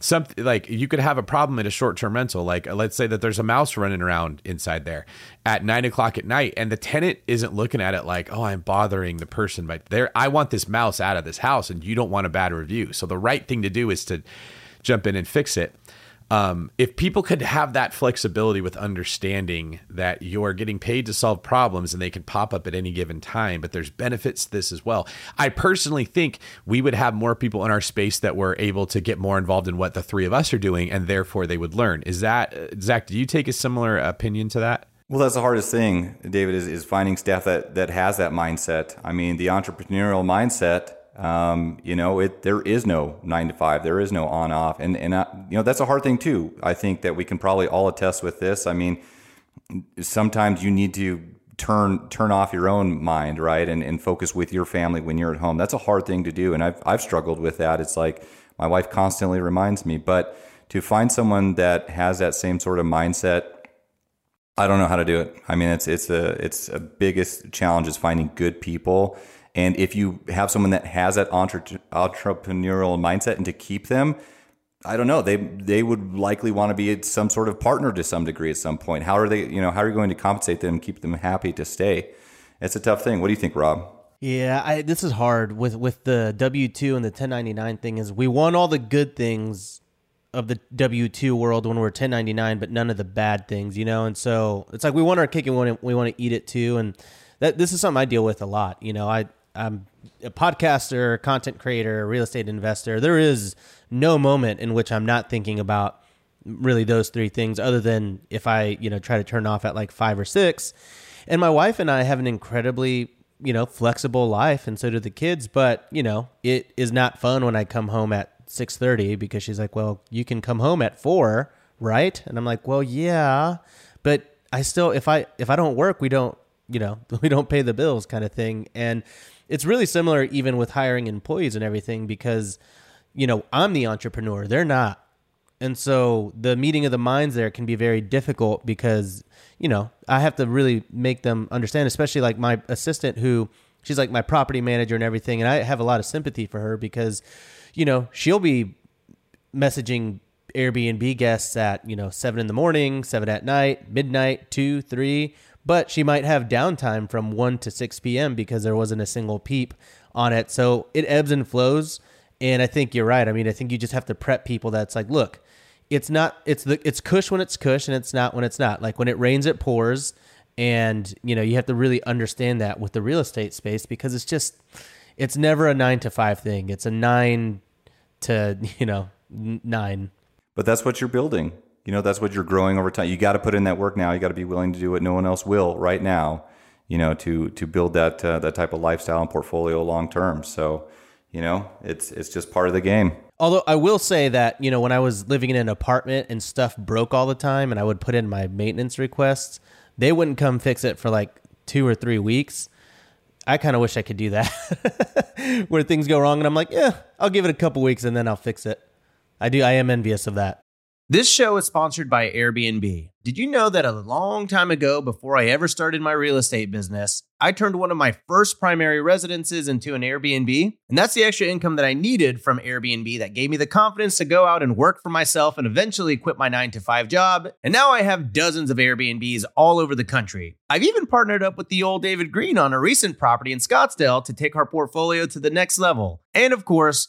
something like you could have a problem in a short-term rental. Like uh, let's say that there's a mouse running around inside there at nine o'clock at night and the tenant isn't looking at it like oh i'm bothering the person but there. I want this mouse out of this house and you don't want a bad review. So the right thing to do is to jump in and fix it um, if people could have that flexibility with understanding that you're getting paid to solve problems and they can pop up at any given time, but there's benefits to this as well. I personally think we would have more people in our space that were able to get more involved in what the three of us are doing, and therefore they would learn. Is that uh, Zach? Do you take a similar opinion to that? Well, that's the hardest thing, David, is, is finding staff that that has that mindset. I mean, the entrepreneurial mindset um, you know, it there is no nine to five, there is no on off, and and I, you know that's a hard thing too. I think that we can probably all attest with this. I mean, sometimes you need to turn turn off your own mind, right, and and focus with your family when you're at home. That's a hard thing to do, and I've I've struggled with that. It's like my wife constantly reminds me, but to find someone that has that same sort of mindset I don't know how to do it. I mean, it's it's a it's a biggest challenge is finding good people and if you have someone that has that entre- entrepreneurial mindset and to keep them, I don't know. They they would likely want to be some sort of partner to some degree at some point. How are they? You know, how are you going to compensate them, keep them happy to stay? It's a tough thing. What do you think, Rob? Yeah, I, this is hard with with the W two and the 1099 thing. Is we want all the good things of the W two world when we're 1099, but none of the bad things, you know. And so it's like we want our cake and we want to, we want to eat it too. And that this is something I deal with a lot. You know, I I'm a podcaster, content creator, real estate investor. There is no moment in which I'm not thinking about really those three things other than if I, you know, try to turn off at like 5 or 6. And my wife and I have an incredibly, you know, flexible life and so do the kids, but, you know, it is not fun when I come home at 6:30 because she's like, "Well, you can come home at 4, right?" And I'm like, "Well, yeah, but I still if I if I don't work, we don't, you know, we don't pay the bills kind of thing." And it's really similar even with hiring employees and everything because you know i'm the entrepreneur. They're not. And so the meeting of the minds there can be very difficult because you know i have to really make them understand especially like my assistant who she's like my property manager and everything and i have a lot of sympathy for her because you know she'll be messaging airbnb guests at you know seven in the morning seven at night midnight two three but she might have downtime from 1 to 6 p.m. because there wasn't a single peep on it. So it ebbs and flows. And I think you're right. I mean, I think you just have to prep people that's like, look, it's not, it's the, it's cush when it's cush and it's not when it's not. Like when it rains, it pours. And, you know, you have to really understand that with the real estate space because it's just, it's never a nine to five thing. It's a nine to, you know, nine. But that's what you're building you know that's what you're growing over time. You got to put in that work now. You got to be willing to do what no one else will right now you know to to build that uh, that type of lifestyle and portfolio long term. So you know it's it's just part of the game. Although i will say that you know when i was living in an apartment and stuff broke all the time and i would put in my maintenance requests they wouldn't come fix it for like two or three weeks. I kind of wish i could do that where things go wrong and i'm like yeah i'll give it a couple weeks and then i'll fix it. I do i am envious of that this show is sponsored by Airbnb. Did you know that a long time ago, before I ever started my real estate business, I turned one of my first primary residences into an Airbnb? And that's the extra income that I needed from Airbnb that gave me the confidence to go out and work for myself and eventually quit my nine to five job. And now I have dozens of Airbnbs all over the country. I've even partnered up with the old David Greene on a recent property in Scottsdale to take our portfolio to the next level. And of course,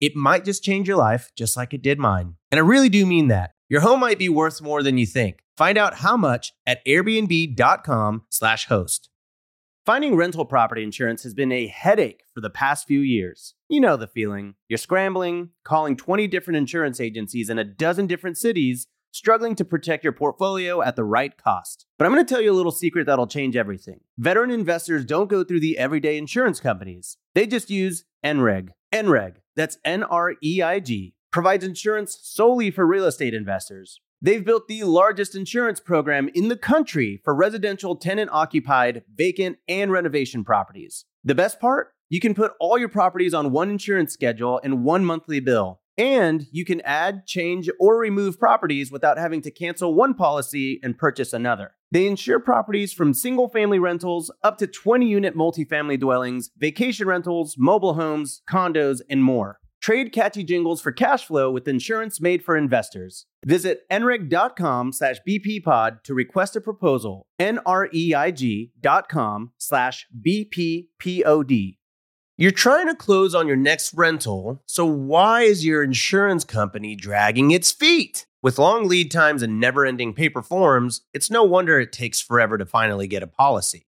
It might just change your life, just like it did mine. And I really do mean that. Your home might be worth more than you think. Find out how much at airbnb.com/slash host. Finding rental property insurance has been a headache for the past few years. You know the feeling. You're scrambling, calling 20 different insurance agencies in a dozen different cities, struggling to protect your portfolio at the right cost. But I'm going to tell you a little secret that'll change everything. Veteran investors don't go through the everyday insurance companies. They just use NREIG. NREIG, that's N R E I G provides insurance solely for real estate investors. They've built the largest insurance program in the country for residential tenant occupied, vacant, and renovation properties. The best part? You can put all your properties on one insurance schedule and one monthly bill. And you can add, change, or remove properties without having to cancel one policy and purchase another. They insure properties from single family rentals up to 20 unit multifamily dwellings, vacation rentals, mobile homes, condos, and more. Trade catchy jingles for cash flow with insurance made for investors. Visit nreig.com slash bppod to request a proposal. N-R-E-I-G dot com slash bppod. You're trying to close on your next rental, so why is your insurance company dragging its feet? With long lead times and never ending paper forms, it's no wonder it takes forever to finally get a policy.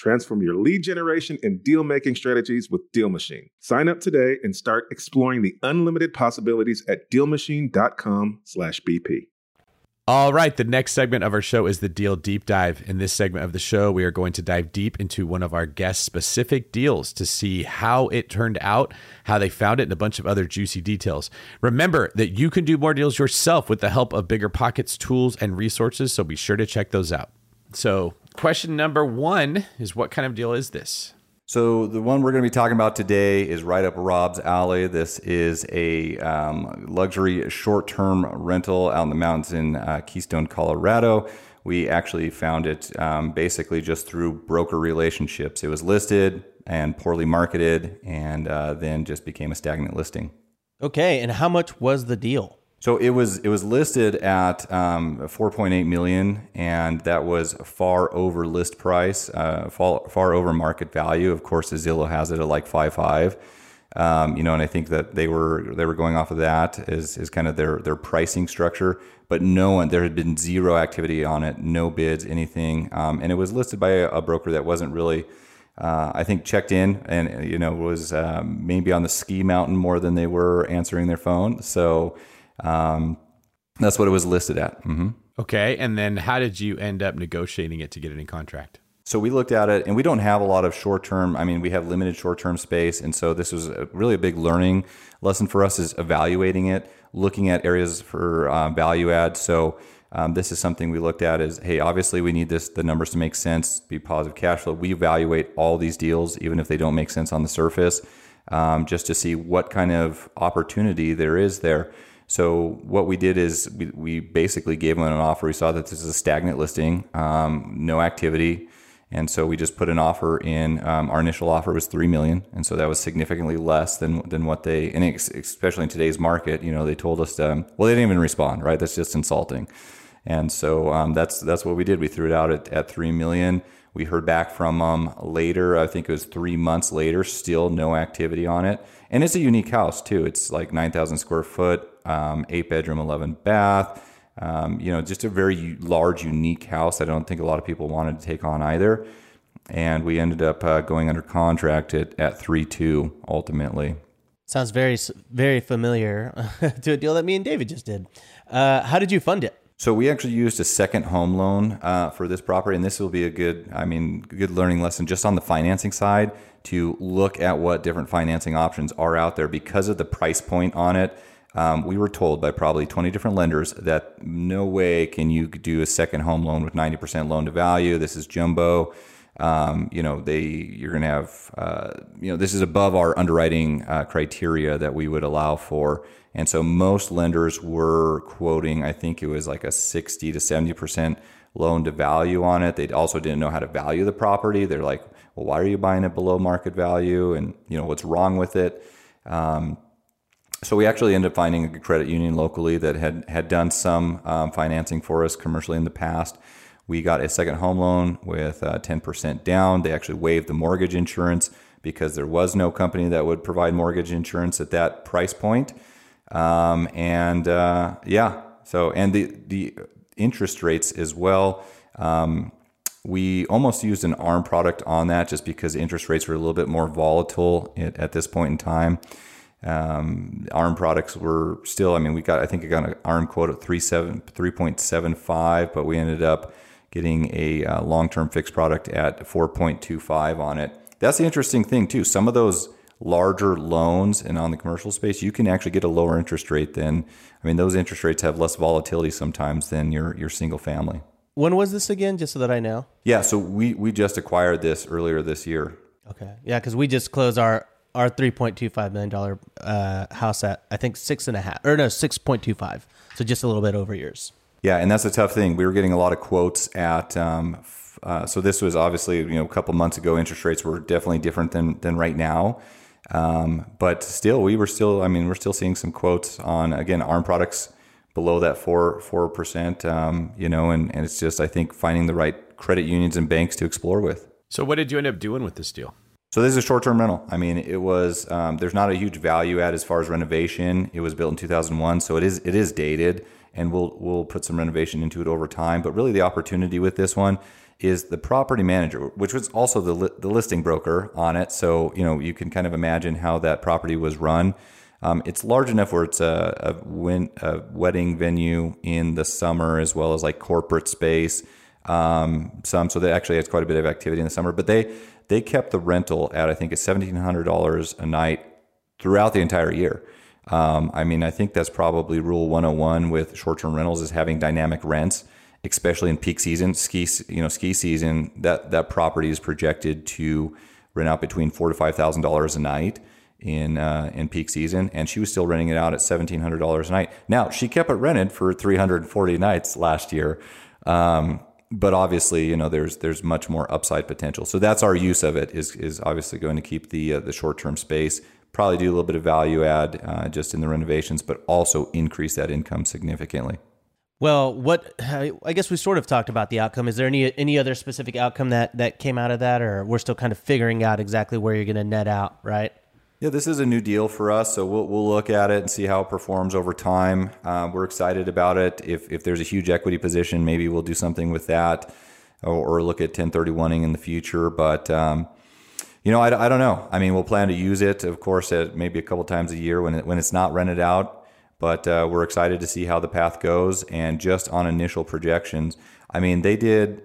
Transform your lead generation and deal making strategies with DealMachine. Sign up today and start exploring the unlimited possibilities at dealmachine.com/bp. All right, the next segment of our show is the Deal Deep Dive. In this segment of the show, we are going to dive deep into one of our guest specific deals to see how it turned out, how they found it, and a bunch of other juicy details. Remember that you can do more deals yourself with the help of BiggerPockets tools and resources, so be sure to check those out. So, question number one is what kind of deal is this? So the one we're going to be talking about today is right up Rob's alley. This is a um, luxury short-term rental out in the mountains in uh, Keystone, Colorado. We actually found it um, basically just through broker relationships. It was listed and poorly marketed, and uh, then just became a stagnant listing. Okay, and how much was the deal? So it was it was listed at um, 4.8 million, and that was far over list price, uh, far, far over market value. Of course, Zillow has it at like five five. Um, you know, and I think that they were they were going off of that as, as kind of their their pricing structure. But no one, there had been zero activity on it, no bids, anything, um, and it was listed by a, a broker that wasn't really. Uh, I think checked in and you know was um, maybe on the ski mountain more than they were answering their phone. So um, that's what it was listed at. Mm-hmm. Okay, and then how did you end up negotiating it to get it in contract? So we looked at it, and we don't have a lot of short term. I mean, we have limited short term space, and so this was a, really a big learning lesson for us is evaluating it, looking at areas for uh, value add. So. Um, this is something we looked at is hey obviously we need this the numbers to make sense be positive cash flow we evaluate all these deals even if they don't make sense on the surface um, just to see what kind of opportunity there is there so what we did is we, we basically gave them an offer. We saw that this is a stagnant listing, um, no activity, and so we just put an offer in. Um, our initial offer was three million, and so that was significantly less than than what they, and especially in today's market, you know, they told us. To, well, they didn't even respond. Right? That's just insulting. And so um, that's that's what we did. We threw it out at, at three million. We heard back from them later. I think it was three months later. Still no activity on it. And it's a unique house too. It's like nine thousand square foot um, eight bedroom, 11 bath. Um, you know, just a very large, unique house. I don't think a lot of people wanted to take on either. And we ended up uh, going under contract at, at 3 2 ultimately. Sounds very very familiar to a deal that me and David just did. Uh, how did you fund it? So we actually used a second home loan uh, for this property, and this will be a good, I mean, good learning lesson just on the financing side to look at what different financing options are out there because of the price point on it. Um, we were told by probably 20 different lenders that no way can you do a second home loan with 90% loan to value. This is jumbo. Um, you know, they you're going to have, uh, you know, this is above our underwriting uh, criteria that we would allow for. And so most lenders were quoting, I think it was like a 60 to 70% loan to value on it. They also didn't know how to value the property. They're like, well, why are you buying it below market value? And, you know, what's wrong with it? Um, so we actually ended up finding a credit union locally that had, had done some um, financing for us commercially in the past. We got a second home loan with uh, 10% down. They actually waived the mortgage insurance because there was no company that would provide mortgage insurance at that price point. Um, and uh, yeah, so and the the interest rates as well. Um, we almost used an ARM product on that just because interest rates were a little bit more volatile at, at this point in time. Um, ARM products were still, I mean, we got, I think I got an ARM quote at 3.75, but we ended up getting a uh, long term fixed product at 4.25 on it. That's the interesting thing, too. Some of those larger loans and on the commercial space, you can actually get a lower interest rate than, I mean, those interest rates have less volatility sometimes than your, your single family. When was this again, just so that I know? Yeah, so we, we just acquired this earlier this year. Okay. Yeah, because we just closed our our three point two five million dollar uh, house at I think six and a half or no six point two five. So just a little bit over yours. Yeah, and that's a tough thing. We were getting a lot of quotes at. Um, uh, so this was obviously you know a couple months ago. Interest rates were definitely different than than right now. Um, but still, we were still. I mean, we're still seeing some quotes on again ARM products below that four four percent. Um, you know, and and it's just I think finding the right credit unions and banks to explore with. So what did you end up doing with this deal? So this is a short-term rental. I mean, it was um, there's not a huge value add as far as renovation. It was built in 2001, so it is it is dated, and we'll we'll put some renovation into it over time. But really, the opportunity with this one is the property manager, which was also the li- the listing broker on it. So you know you can kind of imagine how that property was run. Um, it's large enough where it's a, a, win, a wedding venue in the summer as well as like corporate space. Um, some so that actually has quite a bit of activity in the summer, but they they kept the rental at I think it's seventeen hundred dollars a night throughout the entire year. Um, I mean, I think that's probably rule 101 with short-term rentals is having dynamic rents, especially in peak season, ski you know ski season. That that property is projected to rent out between four to five thousand dollars a night in uh, in peak season, and she was still renting it out at seventeen hundred dollars a night. Now she kept it rented for three hundred and forty nights last year. Um, but obviously, you know, there's there's much more upside potential. So that's our use of it is is obviously going to keep the uh, the short term space, probably do a little bit of value add uh, just in the renovations, but also increase that income significantly. Well, what I guess we sort of talked about the outcome. Is there any any other specific outcome that that came out of that, or we're still kind of figuring out exactly where you're going to net out, right? Yeah, this is a new deal for us, so we'll, we'll look at it and see how it performs over time. Uh, we're excited about it. If, if there's a huge equity position, maybe we'll do something with that or, or look at 1031ing in the future. But, um, you know, I, I don't know. I mean, we'll plan to use it, of course, at maybe a couple times a year when, it, when it's not rented out. But uh, we're excited to see how the path goes. And just on initial projections, I mean, they did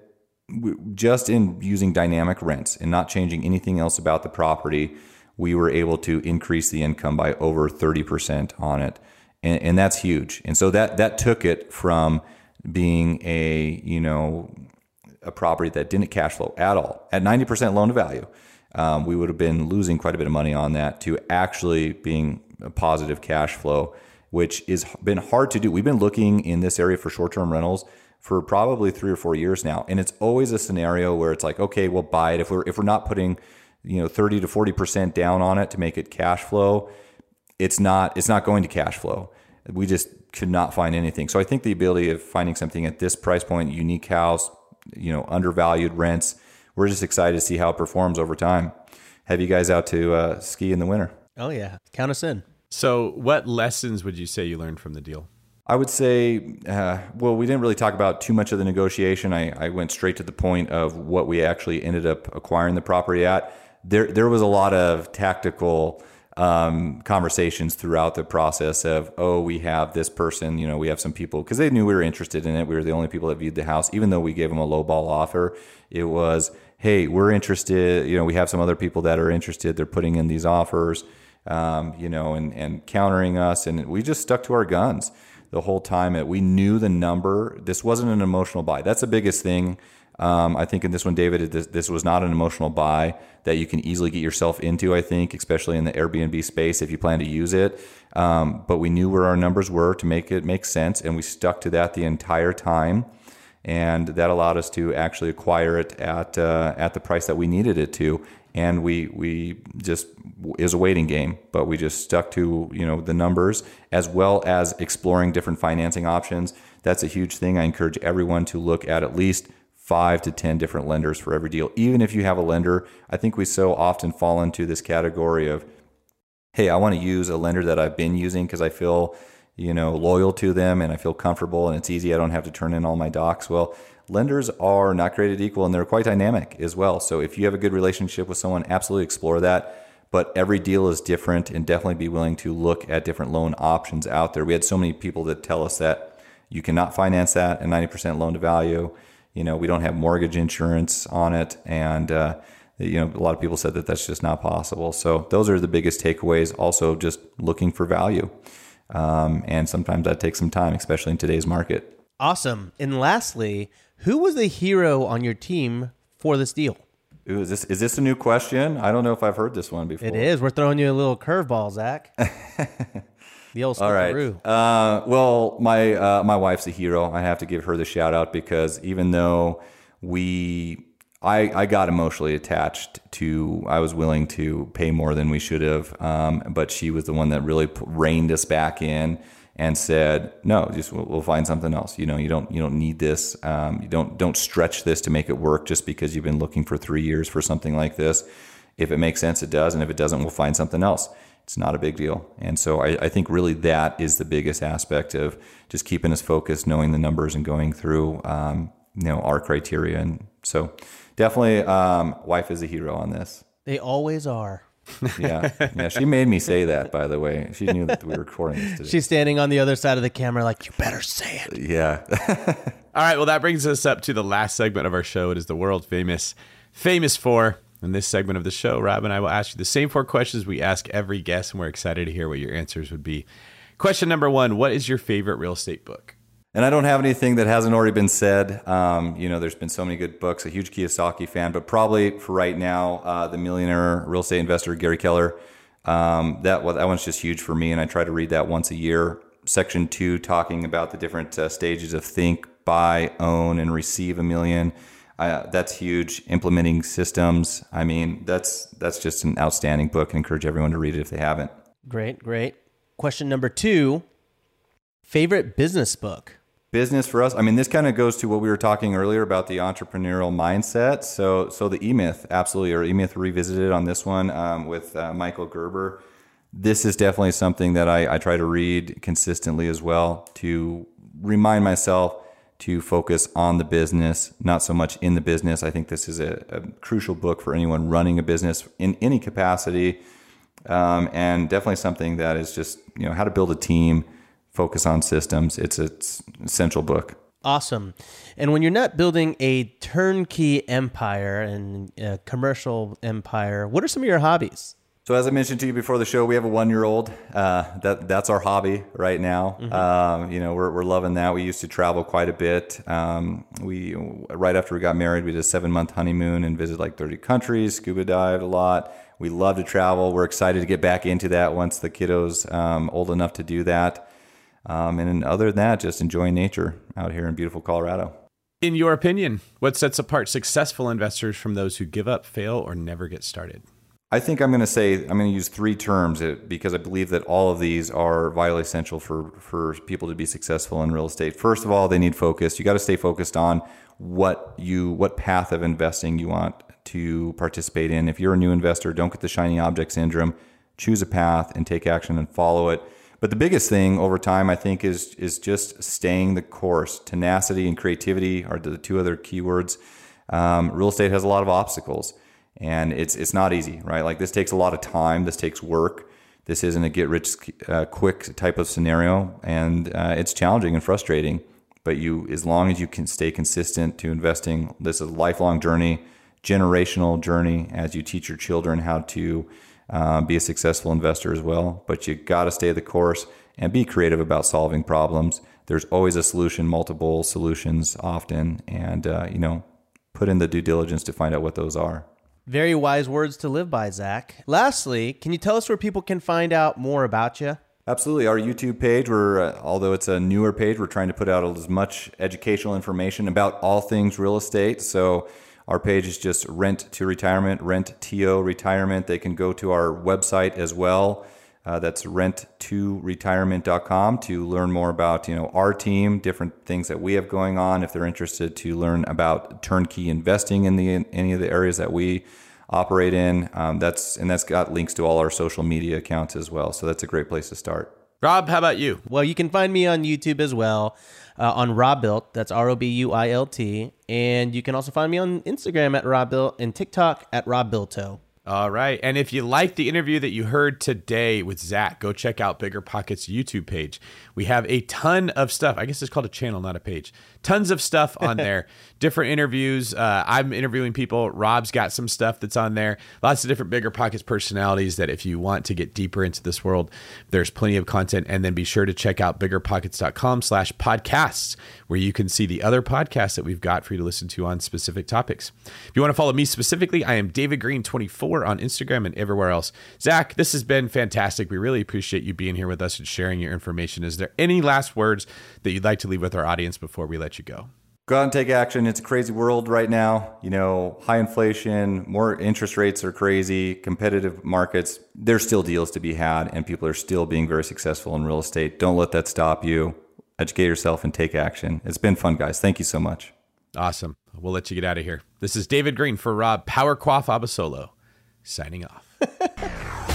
just in using dynamic rents and not changing anything else about the property we were able to increase the income by over 30% on it. And, and that's huge. And so that, that took it from being a, you know, a property that didn't cash flow at all at 90% loan to value. Um, we would have been losing quite a bit of money on that to actually being a positive cash flow, which has been hard to do. We've been looking in this area for short term rentals for probably three or four years now. And it's always a scenario where it's like, okay, we'll buy it if we're if we're not putting you know 30 to 40% down on it to make it cash flow it's not it's not going to cash flow. We just could not find anything. So i think the ability of finding something at this price point unique house you know undervalued rents we're just excited to see how it performs over time. Have you guys out to uh, ski in the winter? Oh yeah. Count us in. So what lessons would you say you learned from the deal? I would say, uh, well, we didn't really talk about too much of the negotiation. I, I went straight to the point of what we actually ended up acquiring the property at. There, there was a lot of tactical um, conversations throughout the process of, oh, we have this person, you know, we have some people because they knew we were interested in it. We were the only people that viewed the house, even though we gave them a low ball offer. It was, hey, we're interested. You know, we have some other people that are interested. They're putting in these offers, um, you know, and and countering us, and we just stuck to our guns the whole time. We knew the number. This wasn't an emotional buy. That's the biggest thing. Um, I think in this one, David, this, this, was not an emotional buy that you can easily get yourself into. I think, especially in the Airbnb space, if you plan to use it. Um, but we knew where our numbers were to make it make sense, and we stuck to that the entire time, and that allowed us to actually acquire it at uh, at the price that we needed it to and we we just is a waiting game but we just stuck to you know the numbers as well as exploring different financing options that's a huge thing i encourage everyone to look at at least five to ten different lenders for every deal even if you have a lender i think we so often fall into this category of hey i want to use a lender that i've been using because i feel you know loyal to them and i feel comfortable and it's easy i don't have to turn in all my docs well lenders are not created equal and they're quite dynamic as well. So if you have a good relationship with someone, absolutely explore that. But every deal is different and definitely be willing to look at different loan options out there. We had so many people that tell us that you cannot finance that at 90% loan to value. You know, we don't have mortgage insurance on it. And, uh, you know, a lot of people said that that's just not possible. So those are the biggest takeaways. Also, just looking for value. Um, and sometimes that takes some time, especially in today's market. Awesome. And lastly, who was the hero on your team for this deal? Ooh, is this is this a new question? I don't know if I've heard this one before. It is. We're throwing you a little curveball, Zach. the old All right. Uh, well, my uh, my wife's a hero. I have to give her the shout out because even though we, I I got emotionally attached to, I was willing to pay more than we should have. Um, but she was the one that really reined us back in and said, "No, just we'll, we'll, find something else. You know, you don't you don't need this. Um, you don't don't stretch this to make it work just because you've been looking for three years for something like this. If it makes sense, it does, and if it doesn't, we'll find something else. It's not a big deal. And so I, I think really that is the biggest aspect of just keeping us focused, knowing the numbers, and going through um, you know our criteria. And so definitely, um, wife is a hero on this. They always are yeah, yeah. She made me say that. By the way, she knew that we were recording this today. She's standing on the other side of the camera, like you better say it. Yeah. All right. Well, that brings us up to the last segment of our show. It is the world famous, famous four. In this segment of the show, Rob and I will ask you the same four questions we ask every guest, and we're excited to hear what your answers would be. Question number one: What is your favorite real estate book? And I don't have anything that hasn't already been said. Um, you know, there's been so many good books. A huge Kiyosaki fan, but probably for right now, uh, the millionaire real estate investor Gary Keller. Um, that that one's just huge for me, and I try to read that once a year. Section two, talking about the different uh, stages of think, buy, own, and receive a million. Uh, that's huge. Implementing systems. I mean, that's that's just an outstanding book. and encourage everyone to read it if they haven't. Great, great. Question number two: Favorite business book business for us i mean this kind of goes to what we were talking earlier about the entrepreneurial mindset so so the e-myth absolutely or e-myth revisited on this one um, with uh, michael gerber this is definitely something that I, I try to read consistently as well to remind myself to focus on the business not so much in the business i think this is a, a crucial book for anyone running a business in any capacity um, and definitely something that is just you know how to build a team focus on systems. It's an essential book. Awesome. And when you're not building a turnkey empire and a commercial empire, what are some of your hobbies? So as I mentioned to you before the show, we have a one-year-old. Uh, that that's our hobby right now. Mm-hmm. Um, you know, we're we're loving that. We used to travel quite a bit. Um, we right after we got married, we did a seven-month honeymoon and visited like 30 countries. Scuba dived a lot. We love to travel. We're excited to get back into that once the kiddos um, old enough to do that. Um, and other than that, just enjoying nature out here in beautiful Colorado. In your opinion, what sets apart successful investors from those who give up, fail, or never get started? I think I'm going to say I'm going to use three terms uh, because I believe that all of these are vitally essential for for people to be successful in real estate. First of all, they need focus. You got to stay focused on what you what path of investing you want to participate in. If you're a new investor, don't get the shiny object syndrome. Choose a path and take action and follow it But the biggest thing over time, I think, is is just staying the course. Tenacity and creativity are the two other keywords. Um, real estate has a lot of obstacles, and it's it's not easy, right? Like this takes a lot of time. This takes work. This isn't a get rich uh, quick type of scenario, and uh, it's challenging and frustrating. But you, as long as you can stay consistent to investing, this is a lifelong journey, generational journey. As you teach your children how to uh, be a successful investor as well. But you got to stay the course and be creative about solving problems. There's always a solution, multiple solutions often, and uh, you know, put in the due diligence to find out what those are. Very wise words to live by, Zach. Lastly, can you tell us where people can find out more about you? Absolutely. Our YouTube page, we're, uh, although it's a newer page, we're trying to put out as much educational information about all things real estate. So our page is just Rent to Retirement, Rent TO Retirement. They can go to our website as well. Uh, that's rent2retirement.com to learn more about you know our team, different things that we have going on. If they're interested to learn about turnkey investing in the in any of the areas that we operate in, um, that's and that's got links to all our social media accounts as well. So that's a great place to start. Rob, how about you? Well, you can find me on YouTube as well uh, on Robuilt. That's R O B U I L T. And you can also find me on Instagram at Robuilt and TikTok at Rob Builto. All right. And if you like the interview that you heard today with Zach, go check out BiggerPockets YouTube page. We have a ton of stuff. I guess it's called a channel, not a page. Tons of stuff on there. Different interviews. Uh, I'm interviewing people. Rob's got some stuff that's on there. Lots of different BiggerPockets personalities that if you want to get deeper into this world, there's plenty of content. And then be sure to check out biggerpockets.com slash podcasts, where you can see the other podcasts that we've got for you to listen to on specific topics. If you want to follow me specifically, I am David Greene24 on Instagram and everywhere else. Zach, this has been fantastic. We really appreciate you being here with us and sharing your information. Is there any last words that you'd like to leave with our audience before we let you go? Go out and take action. It's a crazy world right now. You know, high inflation, more interest rates are crazy, competitive markets. There's still deals to be had, and people are still being very successful in real estate. Don't let that stop you. Educate yourself and take action. It's been fun, guys. Thank you so much. Awesome. We'll let you get out of here. This is David Greene for Rob Power Quaff Abasolo signing off.